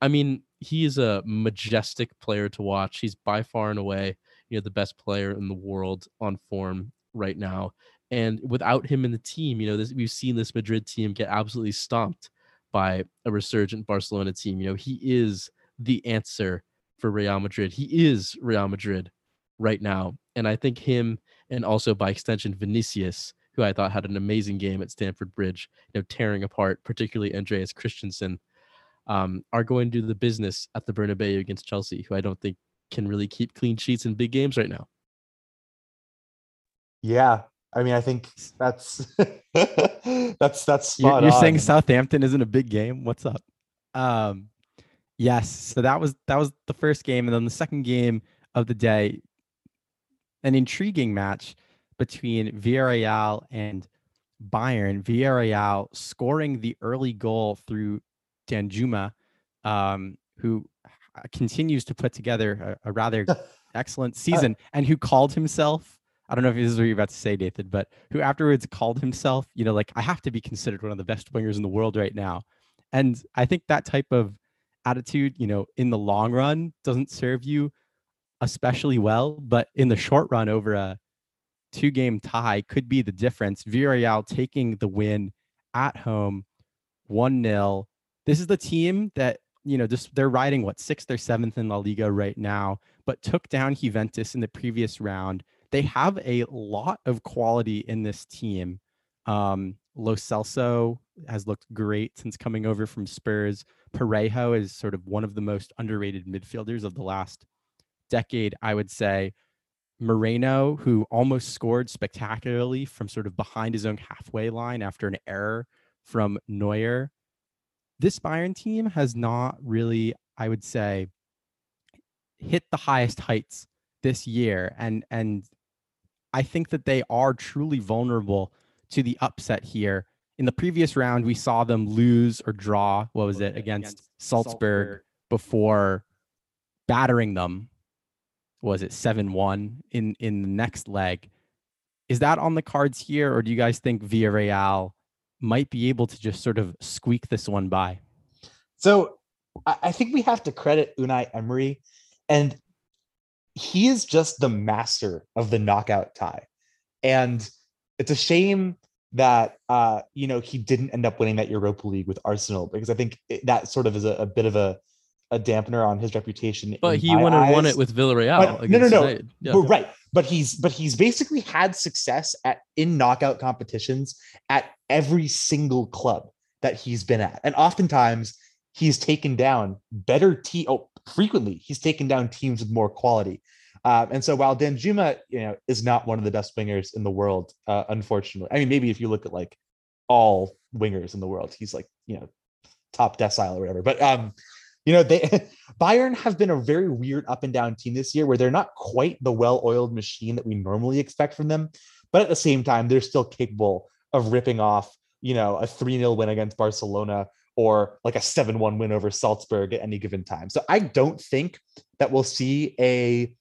I mean, he is a majestic player to watch. He's by far and away, you know, the best player in the world on form right now. And without him in the team, you know, this, we've seen this Madrid team get absolutely stomped by a resurgent Barcelona team. You know, he is the answer for Real Madrid. He is Real Madrid right now. And I think him and also by extension Vinicius, who I thought had an amazing game at Stamford Bridge, you know, tearing apart particularly Andreas Christensen, um, are going to do the business at the Bernabeu against Chelsea, who I don't think can really keep clean sheets in big games right now. Yeah, I mean, I think that's that's that's You're, you're saying. Southampton isn't a big game? What's up? Um, yes. So that was that was the first game, and then the second game of the day, an intriguing match between Villarreal and Bayern. Villarreal scoring the early goal through Danjuma, um, who Uh, continues to put together a, a rather excellent uh, season, and who called himself. I don't know if this is what you're about to say, Nathan, but who afterwards called himself, you know, like I have to be considered one of the best wingers in the world right now. And I think that type of attitude, you know, in the long run doesn't serve you especially well, but in the short run over a two game tie could be the difference. Villarreal taking the win at home 1 0. This is the team that, you know, just they're riding what sixth or seventh in La Liga right now, but took down Juventus in the previous round. They have a lot of quality in this team. Um, Lo Celso has looked great since coming over from Spurs. Parejo is sort of one of the most underrated midfielders of the last decade, I would say. Moreno, who almost scored spectacularly from sort of behind his own halfway line after an error from Neuer. This Bayern team has not really, I would say, hit the highest heights this year. And and I think that they are truly vulnerable to the upset here. In the previous round, we saw them lose or draw. What was it against Salzburg before battering them. Was it seven one in in the next leg? Is that on the cards here, or do you guys think Villarreal might be able to just sort of squeak this one by? So I, think we have to credit Unai Emery, and he is just the master of the knockout tie. And it's a shame that uh, you know he didn't end up winning that Europa League with Arsenal because I think it, that sort of is a, a bit of a a dampener on his reputation. But he went and won it with Villarreal. But- no, no, no. Yeah. But right, but he's but he's basically had success at in knockout competitions at every single club that he's been at, and oftentimes he's taken down better team. Oh, frequently he's taken down teams with more quality. Um, and so while Danjuma, you know, is not one of the best wingers in the world, uh, unfortunately. I mean, maybe if you look at like all wingers in the world, he's like you know top decile or whatever. But um, you know, they Bayern have been a very weird up and down team this year where they're not quite the well-oiled machine that we normally expect from them, but at the same time, they're still capable of ripping off, you know, a 3-0 win against Barcelona or like a 7-1 win over Salzburg at any given time. So I don't think that we'll see a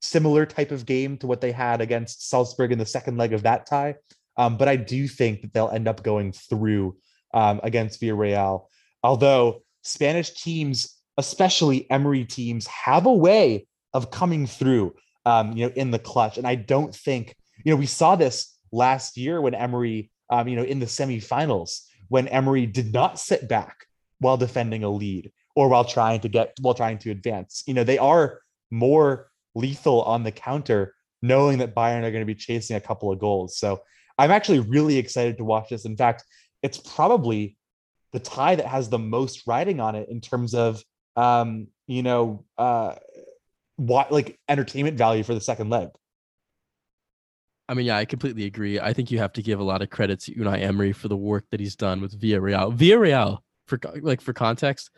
similar type of game to what they had against Salzburg in the second leg of that tie. Um, but I do think that they'll end up going through um, against Villarreal. Although Spanish teams, especially Emery teams, have a way of coming through, um, you know, in the clutch. And I don't think, you know, we saw this last year when Emery, um, you know, in the semifinals, when Emery did not sit back while defending a lead or while trying to get while trying to advance. You know, they are more lethal on the counter, knowing that Bayern are going to be chasing a couple of goals. So I'm actually really excited to watch this. In fact, it's probably the tie that has the most riding on it in terms of um, you know, uh what like entertainment value for the second leg. I mean, yeah, I completely agree. I think you have to give a lot of credit to Unai Emery for the work that he's done with Villarreal. Villarreal, for like for context,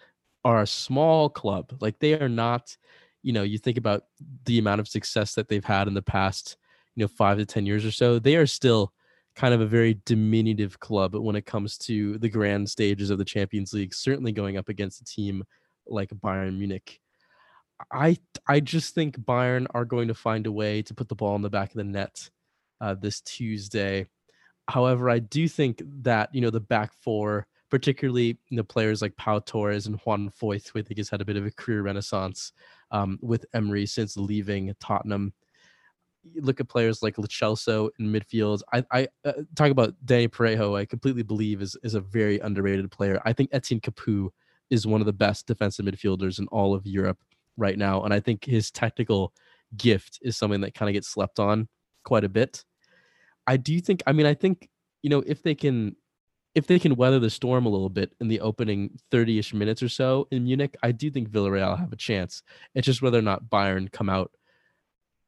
are a small club. Like they are not, you know, you think about the amount of success that they've had in the past, you know, five to ten years or so. They are still kind of a very diminutive club when it comes to the grand stages of the Champions League. Certainly going up against a team like Bayern Munich. I I just think Bayern are going to find a way to put the ball in the back of the net uh, this Tuesday. However, I do think that you know the back four, particularly you know players like Pau Torres and Juan Foyth, who I think has had a bit of a career renaissance um, with Emery since leaving Tottenham. Look at players like Lo Celso in midfield. I, I uh, talk about Dani Parejo. I completely believe is is a very underrated player. I think Etienne Capoue is one of the best defensive midfielders in all of Europe right now, and I think his technical gift is something that kind of gets slept on quite a bit. I do think I mean I think you know if they can if they can weather the storm a little bit in the opening 30ish minutes or so in Munich, I do think Villarreal have a chance. It's just whether or not Bayern come out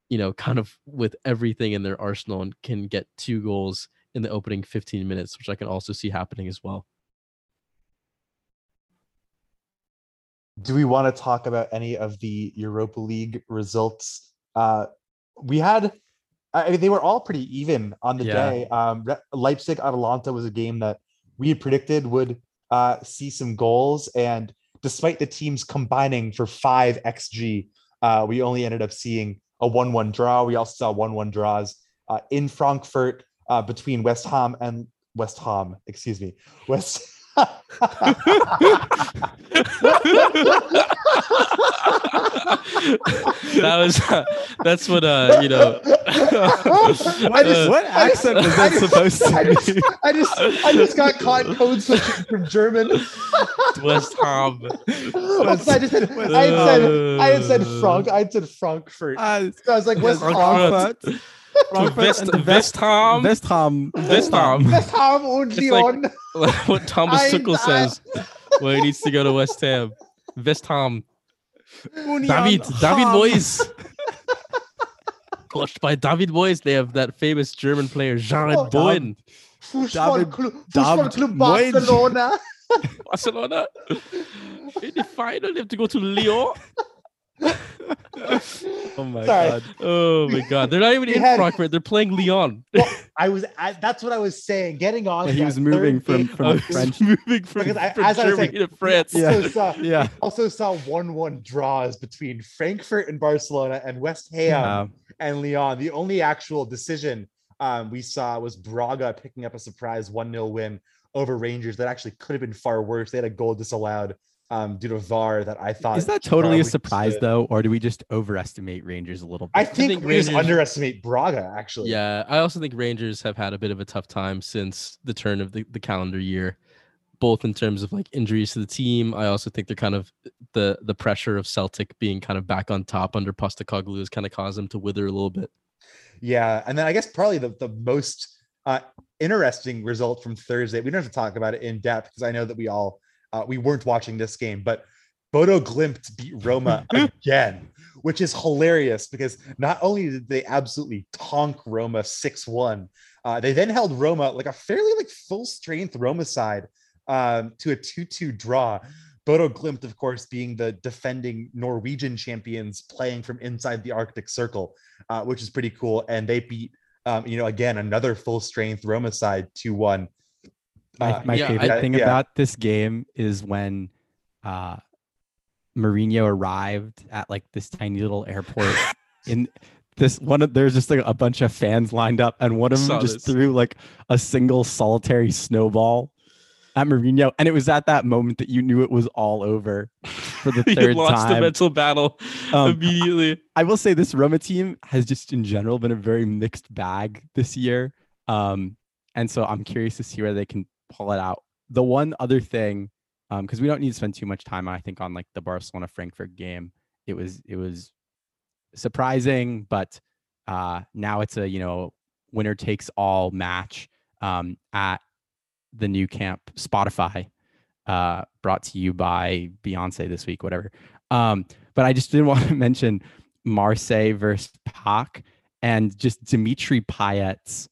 you know kind of with everything in their arsenal and can get two goals in the opening 15 minutes, which I can also see happening as well. Do we want to talk about any of the Europa League results? Uh, we had, I mean, they were all pretty even on the Yeah. day. Um, Leipzig Atalanta was a game that we had predicted would uh, see some goals, and despite the teams combining for five xG, uh, we only ended up seeing a one-one draw. We also saw one-one draws uh, in Frankfurt uh, between West Ham and West Ham. Excuse me, West. that was that's what uh you know just- what I just- accent was I that just- supposed to I be? I just, I just got caught code switching from German. West Ham. Because I just said, I had said, I had said Frank, I had said Frankfurt. Uh, So I was like, West Ham, Frankfurt. Frankfurt, To Frankfurt West, and the West Ham. West Ham. West Ham. West Ham und It's like- Lyon. what Thomas I- Tuchel I- says when he needs to go to West Ham. West Ham. Union David, David Ham. Moyes. Coached by David Moyes. They have that famous German player, Jared Oh, Bowen. Fußballclub, David Fußballclub Moyes. Barcelona. Barcelona. In the final, they have to go to Lyon. Oh my Sorry. god. Oh my god. They're not even We in had- Frankfurt. They're playing Lyon. Well, I was. I, that's what I was saying. Getting on. Yeah, to he that was moving third from- game- from I a was French- moving from, Because I- from as I was Germany saying, to France. we also saw, Yeah. also saw one-one draws between Frankfurt and Barcelona and West Ham Uh, and Lyon. The only actual decision um, we saw was Braga picking up a surprise 1 0 win over Rangers that actually could have been far worse. They had a goal disallowed um, due to VAR that I thought. is that totally a surprise should- though, or do we just overestimate Rangers a little bit? I think, think we just underestimate Braga, actually. Yeah, I also think Rangers have had a bit of a tough time since the turn of the, the calendar year, both in terms of like injuries to the team. I also think they're kind of the the pressure of Celtic being kind of back on top under Postecoglou has kind of caused them to wither a little bit. Yeah, and then I guess probably the, the most uh, interesting result from Thursday. We don't have to talk about it in depth because I know that we all uh, we weren't watching this game, but Bodo Glimt beat Roma again, which is hilarious because not only did they absolutely tonk Roma six one, uh, they then held Roma like a fairly like full strength Roma side um, to a two two draw. Bodo Glimt, of course, being the defending Norwegian champions, playing from inside the Arctic Circle uh, which is pretty cool. And they beat, um, you know, again another full strength Roma side two one. My, Uh, my yeah, favorite I- thing yeah. about this game is when uh Mourinho arrived at like this tiny little airport in this one of there's just like a bunch of fans lined up and one of them Saw just this. threw like a single solitary snowball at Mourinho and it was at that moment that you knew it was all over for the he third lost the mental battle Um, immediately. I will say this Roma team has just in general been a very mixed bag this year. Um, and so I'm curious to see where they can pull it out. The one other thing, because we don't need to spend too much time, I think, on like the Barcelona Frankfurt game. It was it was surprising, but uh, now it's a you know winner takes all match um, at the Nou Camp Spotify, uh, brought to you by Beyonce this week, whatever. Um, but I just didn't want to mention Marseille versus PAOK and just Dimitri Payet's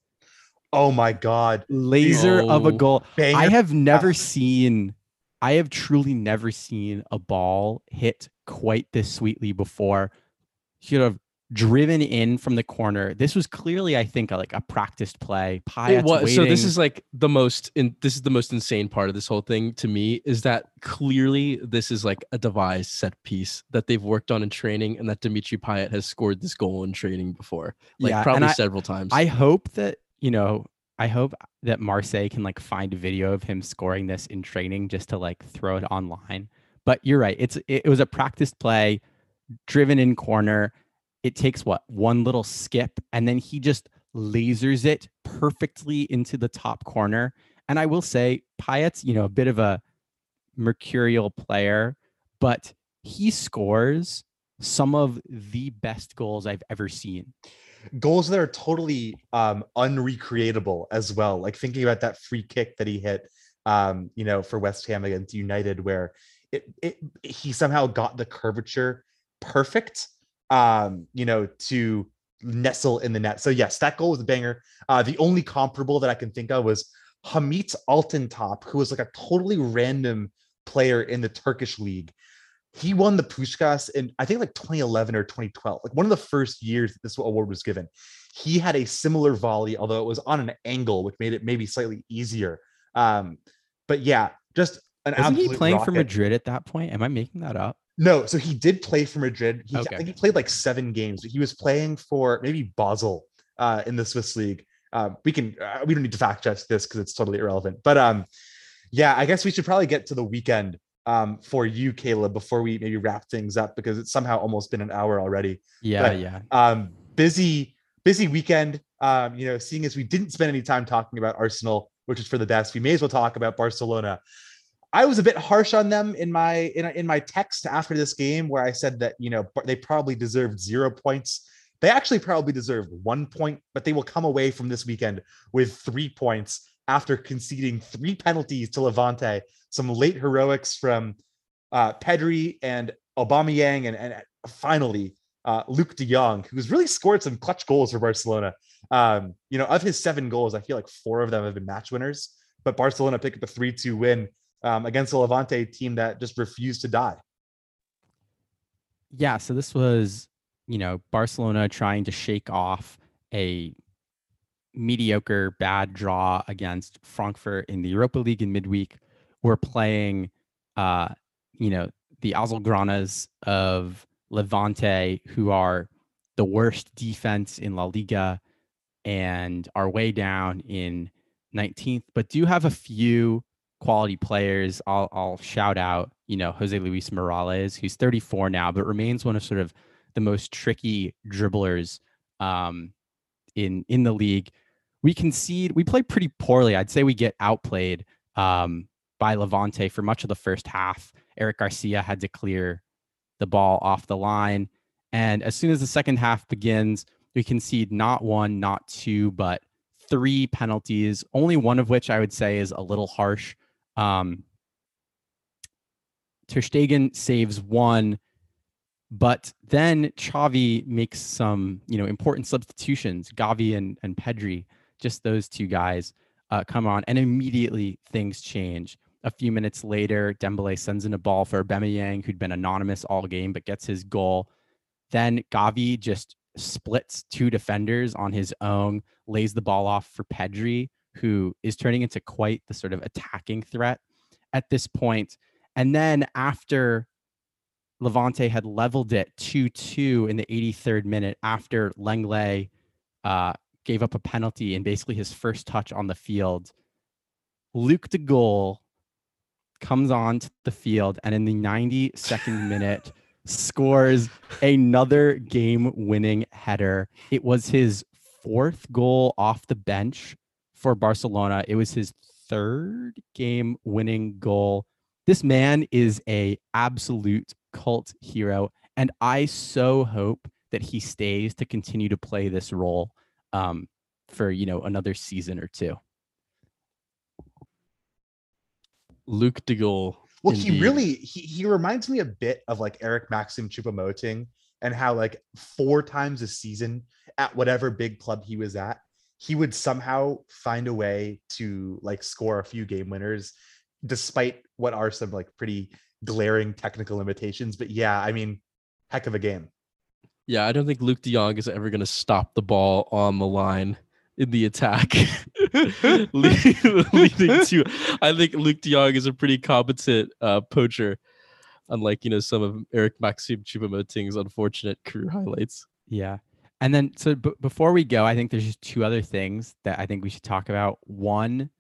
Oh my god. laser of a Oh. goal. Banger. I have never after- seen, I have truly never seen a ball hit quite this sweetly before. Should have driven in from the corner. This was clearly, I think, a, like a practiced play. Was, so this is like the most in this is the most insane part of this whole thing to me is that clearly this is like a devised set piece that they've worked on in training and that Dimitri Payet has scored this goal in training before like Yeah, probably I- several times I hope that you know. I hope that Marseille can like find a video of him scoring this in training just to like throw it online. But you're right. It's it, it was a practiced play, driven in corner. It takes what one little skip, and then he just lasers it perfectly into the top corner. And I will say, Payet's you know a bit of a mercurial player, but he scores some of the best goals I've ever seen. goals that are totally um unrecreatable as well. Like thinking about that free kick that he hit um, you know, for West Ham against United, where it, it he somehow got the curvature perfect um, you know, to nestle in the net. So yes, that goal was a banger. Uh the only comparable that I can think of was Hamit Altintop, who was like a totally random player in the Turkish league. He won the Puskas in I think like 2011 or 2012, like one of the first years that this award was given. He had a similar volley, although it was on an angle, which made it maybe slightly easier. Um, but yeah, just an Wasn't he playing for. Madrid at that point? Am I making that up? No, so he did play for Madrid. He, Okay. I think he played like seven games. He was playing for maybe Basel uh, in the Swiss league. Um, we can uh, we don't need to fact check this because it's totally irrelevant. But um, yeah, I guess we should probably get to the weekend um, for you, Caleb, before we maybe wrap things up because it's somehow almost been an hour already. Yeah, But- yeah. Um, busy, busy weekend. Um, you know, seeing as we didn't spend any time talking about Arsenal, which is for the best, we may as well talk about Barcelona. I was a bit harsh on them in my in, in my text after this game, where I said that you know they probably deserved zero points. They actually probably deserved one point, but they will come away from this weekend with three points after conceding three penalties to Levante. Some late heroics from uh, Pedri and Aubameyang, and, and finally uh, Luuk de Jong, who's really scored some clutch goals for Barcelona. Um, you know, of his seven goals, I feel like four of them have been match winners. But Barcelona picked up a three-two win um, against the Levante team that just refused to die. Yeah, so this was, you know, Barcelona trying to shake off a mediocre, bad draw against Frankfurt in the Europa League in midweek. We're playing, uh, you know, the Azulgranas of Levante, who are the worst defense in La Liga and are way down in 19th, but do have a few quality players. I'll, I'll shout out, you know, Jose Luis Morales, who's 34 now, but remains one of sort of the most tricky dribblers um, in in the league. We concede, we play pretty poorly. I'd say we get outplayed um, by Levante for much of the first half. Eric Garcia had to clear the ball off the line. And as soon as the second half begins, we concede not one, not two, but three penalties, only one of which I would say is a little harsh. Um, Ter saves one, but then Xavi makes some, you know, important substitutions. Gavi and, and Pedri, just those two guys, uh, come on, and immediately things change. A few minutes later, Dembele sends in a ball for Aubameyang, who'd been anonymous all game, but gets his goal. Then Gavi just splits two defenders on his own, lays the ball off for Pedri, who is turning into quite the sort of attacking threat at this point. And then after Levante had leveled it 2 2 in the 83rd minute, after Lenglet uh, gave up a penalty and basically his first touch on the field, Luuk de Gool comes on to the field and in the 92nd minute scores another game winning header. It was his fourth goal off the bench for Barcelona. It was his third game winning goal. This man is a absolute cult hero and I so hope that he stays to continue to play this role um, for you know another season or two. Luke de Gool. Well, he really he, he reminds me a bit of like Eric Maxim Choupo-Moting and how like four times a season at whatever big club he was at, he would somehow find a way to like score a few game winners, despite what are some like pretty glaring technical limitations. But yeah, I mean, heck of a game. Yeah, I don't think Luuk de Jong is ever going to stop the ball on the line in the attack, Le- leading to. I think Luuk de Jong is a pretty competent uh, poacher, unlike you know some of Eric Maxim Choupo-Moting's unfortunate career highlights. Yeah. And then, so b- before we go, I think there's just two other things that I think we should talk about. One,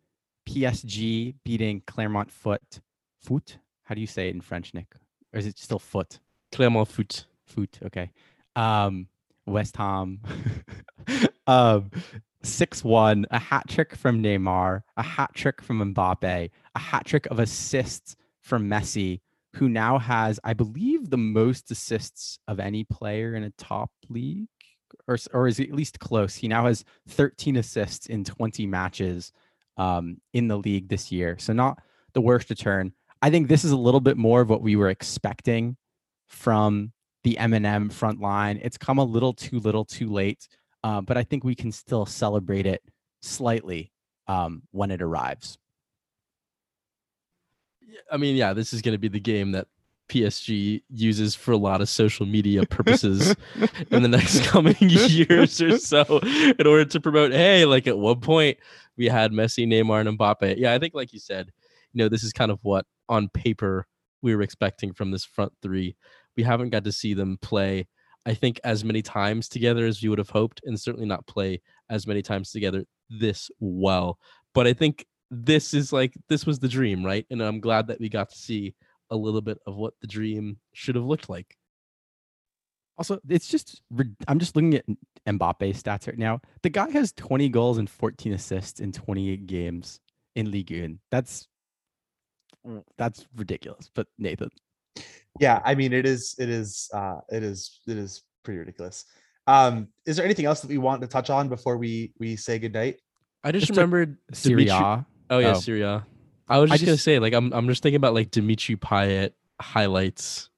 PSG beating Clermont Foot. Foot? How do you say it in French, Nick? Or is it still Foot? Clermont Foot. Foot. Okay. Um, West Ham. um, 6 1, a hat trick from Neymar, a hat trick from Mbappe, a hat trick of assists from Messi, who now has, I believe, the most assists of any player in a top league, or, or is at least close? He now has 13 assists in 20 matches um, in the league this year. So, not the worst return. I think this is a little bit more of what we were expecting from the M&M front line. It's come a little too little too late, uh, but I think we can still celebrate it slightly um, when it arrives. I mean, yeah, this is going to be the game that PSG uses for a lot of social media purposes in the next coming years or so in order to promote, hey, like at one point we had Messi, Neymar, and Mbappe. Yeah, I think, like you said, you know, this is kind of what on paper we were expecting from this front three. We haven't got to see them play, I think, as many times together as we would have hoped, and certainly not play as many times together this well. But I think this is like this was the dream, right? And I'm glad that we got to see a little bit of what the dream should have looked like. Also, it's just I'm just looking at Mbappe stats right now. The guy has 20 goals and 14 assists in 28 games in Ligue 1. That's that's ridiculous. But Nathan, Yeah, I mean it is it is uh it is it is pretty ridiculous. Um, is there anything else that we want to touch on before we we say goodnight? I just, Just remembered Serie Dimitri- Oh yeah, Oh. Serie A. I was I just, gonna say, like, I'm I'm just thinking about like Dimitri Payet highlights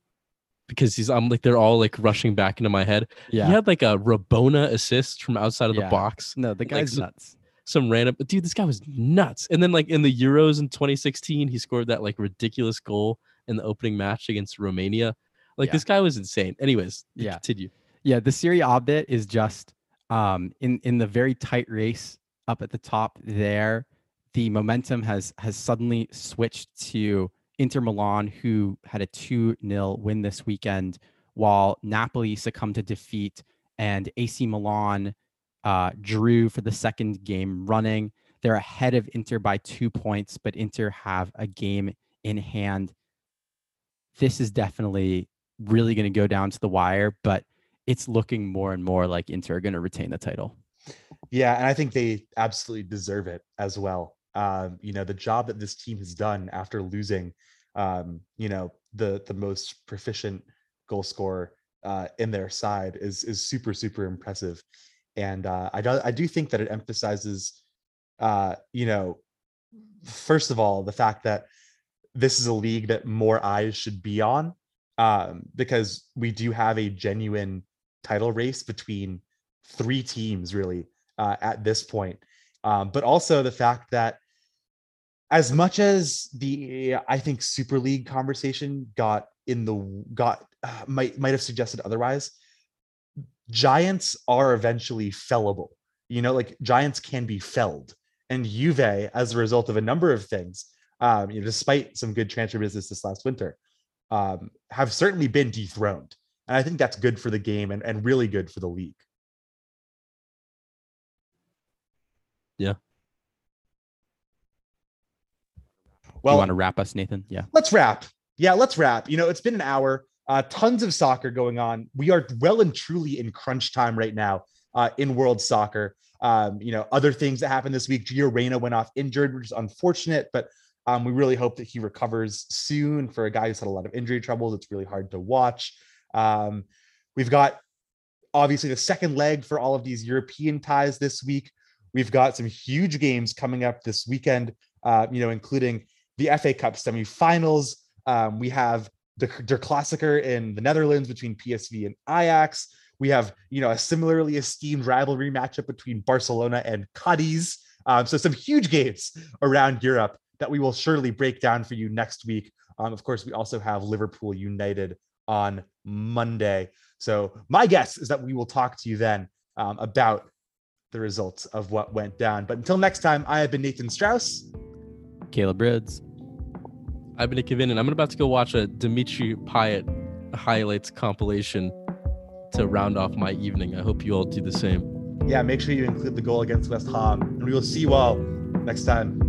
because he's I'm like they're all like rushing back into my head. Yeah. He had like a Rabona assist from outside of Yeah. the box. no, the like guy's some- nuts. Some random dude, this guy was nuts. And then like in the Euros in 2016, he scored that like ridiculous goal in the opening match against Romania. Like Yeah. this guy was insane. Anyways, Yeah. continue. Yeah, the Serie A bit is just um in in the very tight race up at the top there, the momentum has has suddenly switched to Inter Milan, who had a 2 0 win this weekend, while Napoli succumbed to defeat and AC Milan uh, drew for the second game running. They're ahead of Inter by two points, but Inter have a game in hand. This is definitely really going to go down to the wire, but it's looking more and more like Inter are going to retain the title. Yeah, and I think they absolutely deserve it as well. Um, you know, the job that this team has done after losing, um, you know, the the most proficient goal scorer uh, in their side is is super super impressive, and uh, I do I do think that it emphasizes, uh, you know, first of all the fact that this is a league that more eyes should be on, um, because we do have a genuine title race between three teams really uh, at this point. Um, but also the fact that as much as the I think Super League conversation got in the got uh, might might have suggested otherwise, giants are eventually fellable. You know, like giants can be felled, and Juve, as a result of a number of things, um, you know, despite some good transfer business this last winter, um, have certainly been dethroned. And I think that's good for the game and, and really good for the league. Yeah. Well, you want to wrap us, Nathan? Yeah. let's wrap. Yeah, let's wrap. You know, it's been an hour. Uh, tons of soccer going on. We are well and truly in crunch time right now uh, in world soccer. Um, you know, other things that happened this week. Gio Reyna went off injured, which is unfortunate, but um, we really hope that he recovers soon. For a guy who's had a lot of injury troubles, it's really hard to watch. Um, we've got obviously the second leg for all of these European ties this week. We've got some huge games coming up this weekend, uh, you know, including the FA Cup semifinals. Um, we have the Der Klassiker in the Netherlands between PSV and Ajax. We have, you know, a similarly esteemed rivalry matchup between Barcelona and Cadiz. Um, so some huge games around Europe that we will surely break down for you next week. Um, of course, we also have Liverpool United on Monday. So my guess is that we will talk to you then um, about the results of what went down. But until next time, I have been Nathan Strauss. Caleb Rids. I've been Nick Kevin, and I'm about to go watch a Dimitri Payet highlights compilation to round off my evening. I hope you all do the same. Yeah, make sure you include the goal against West Ham, and we will see you all next time.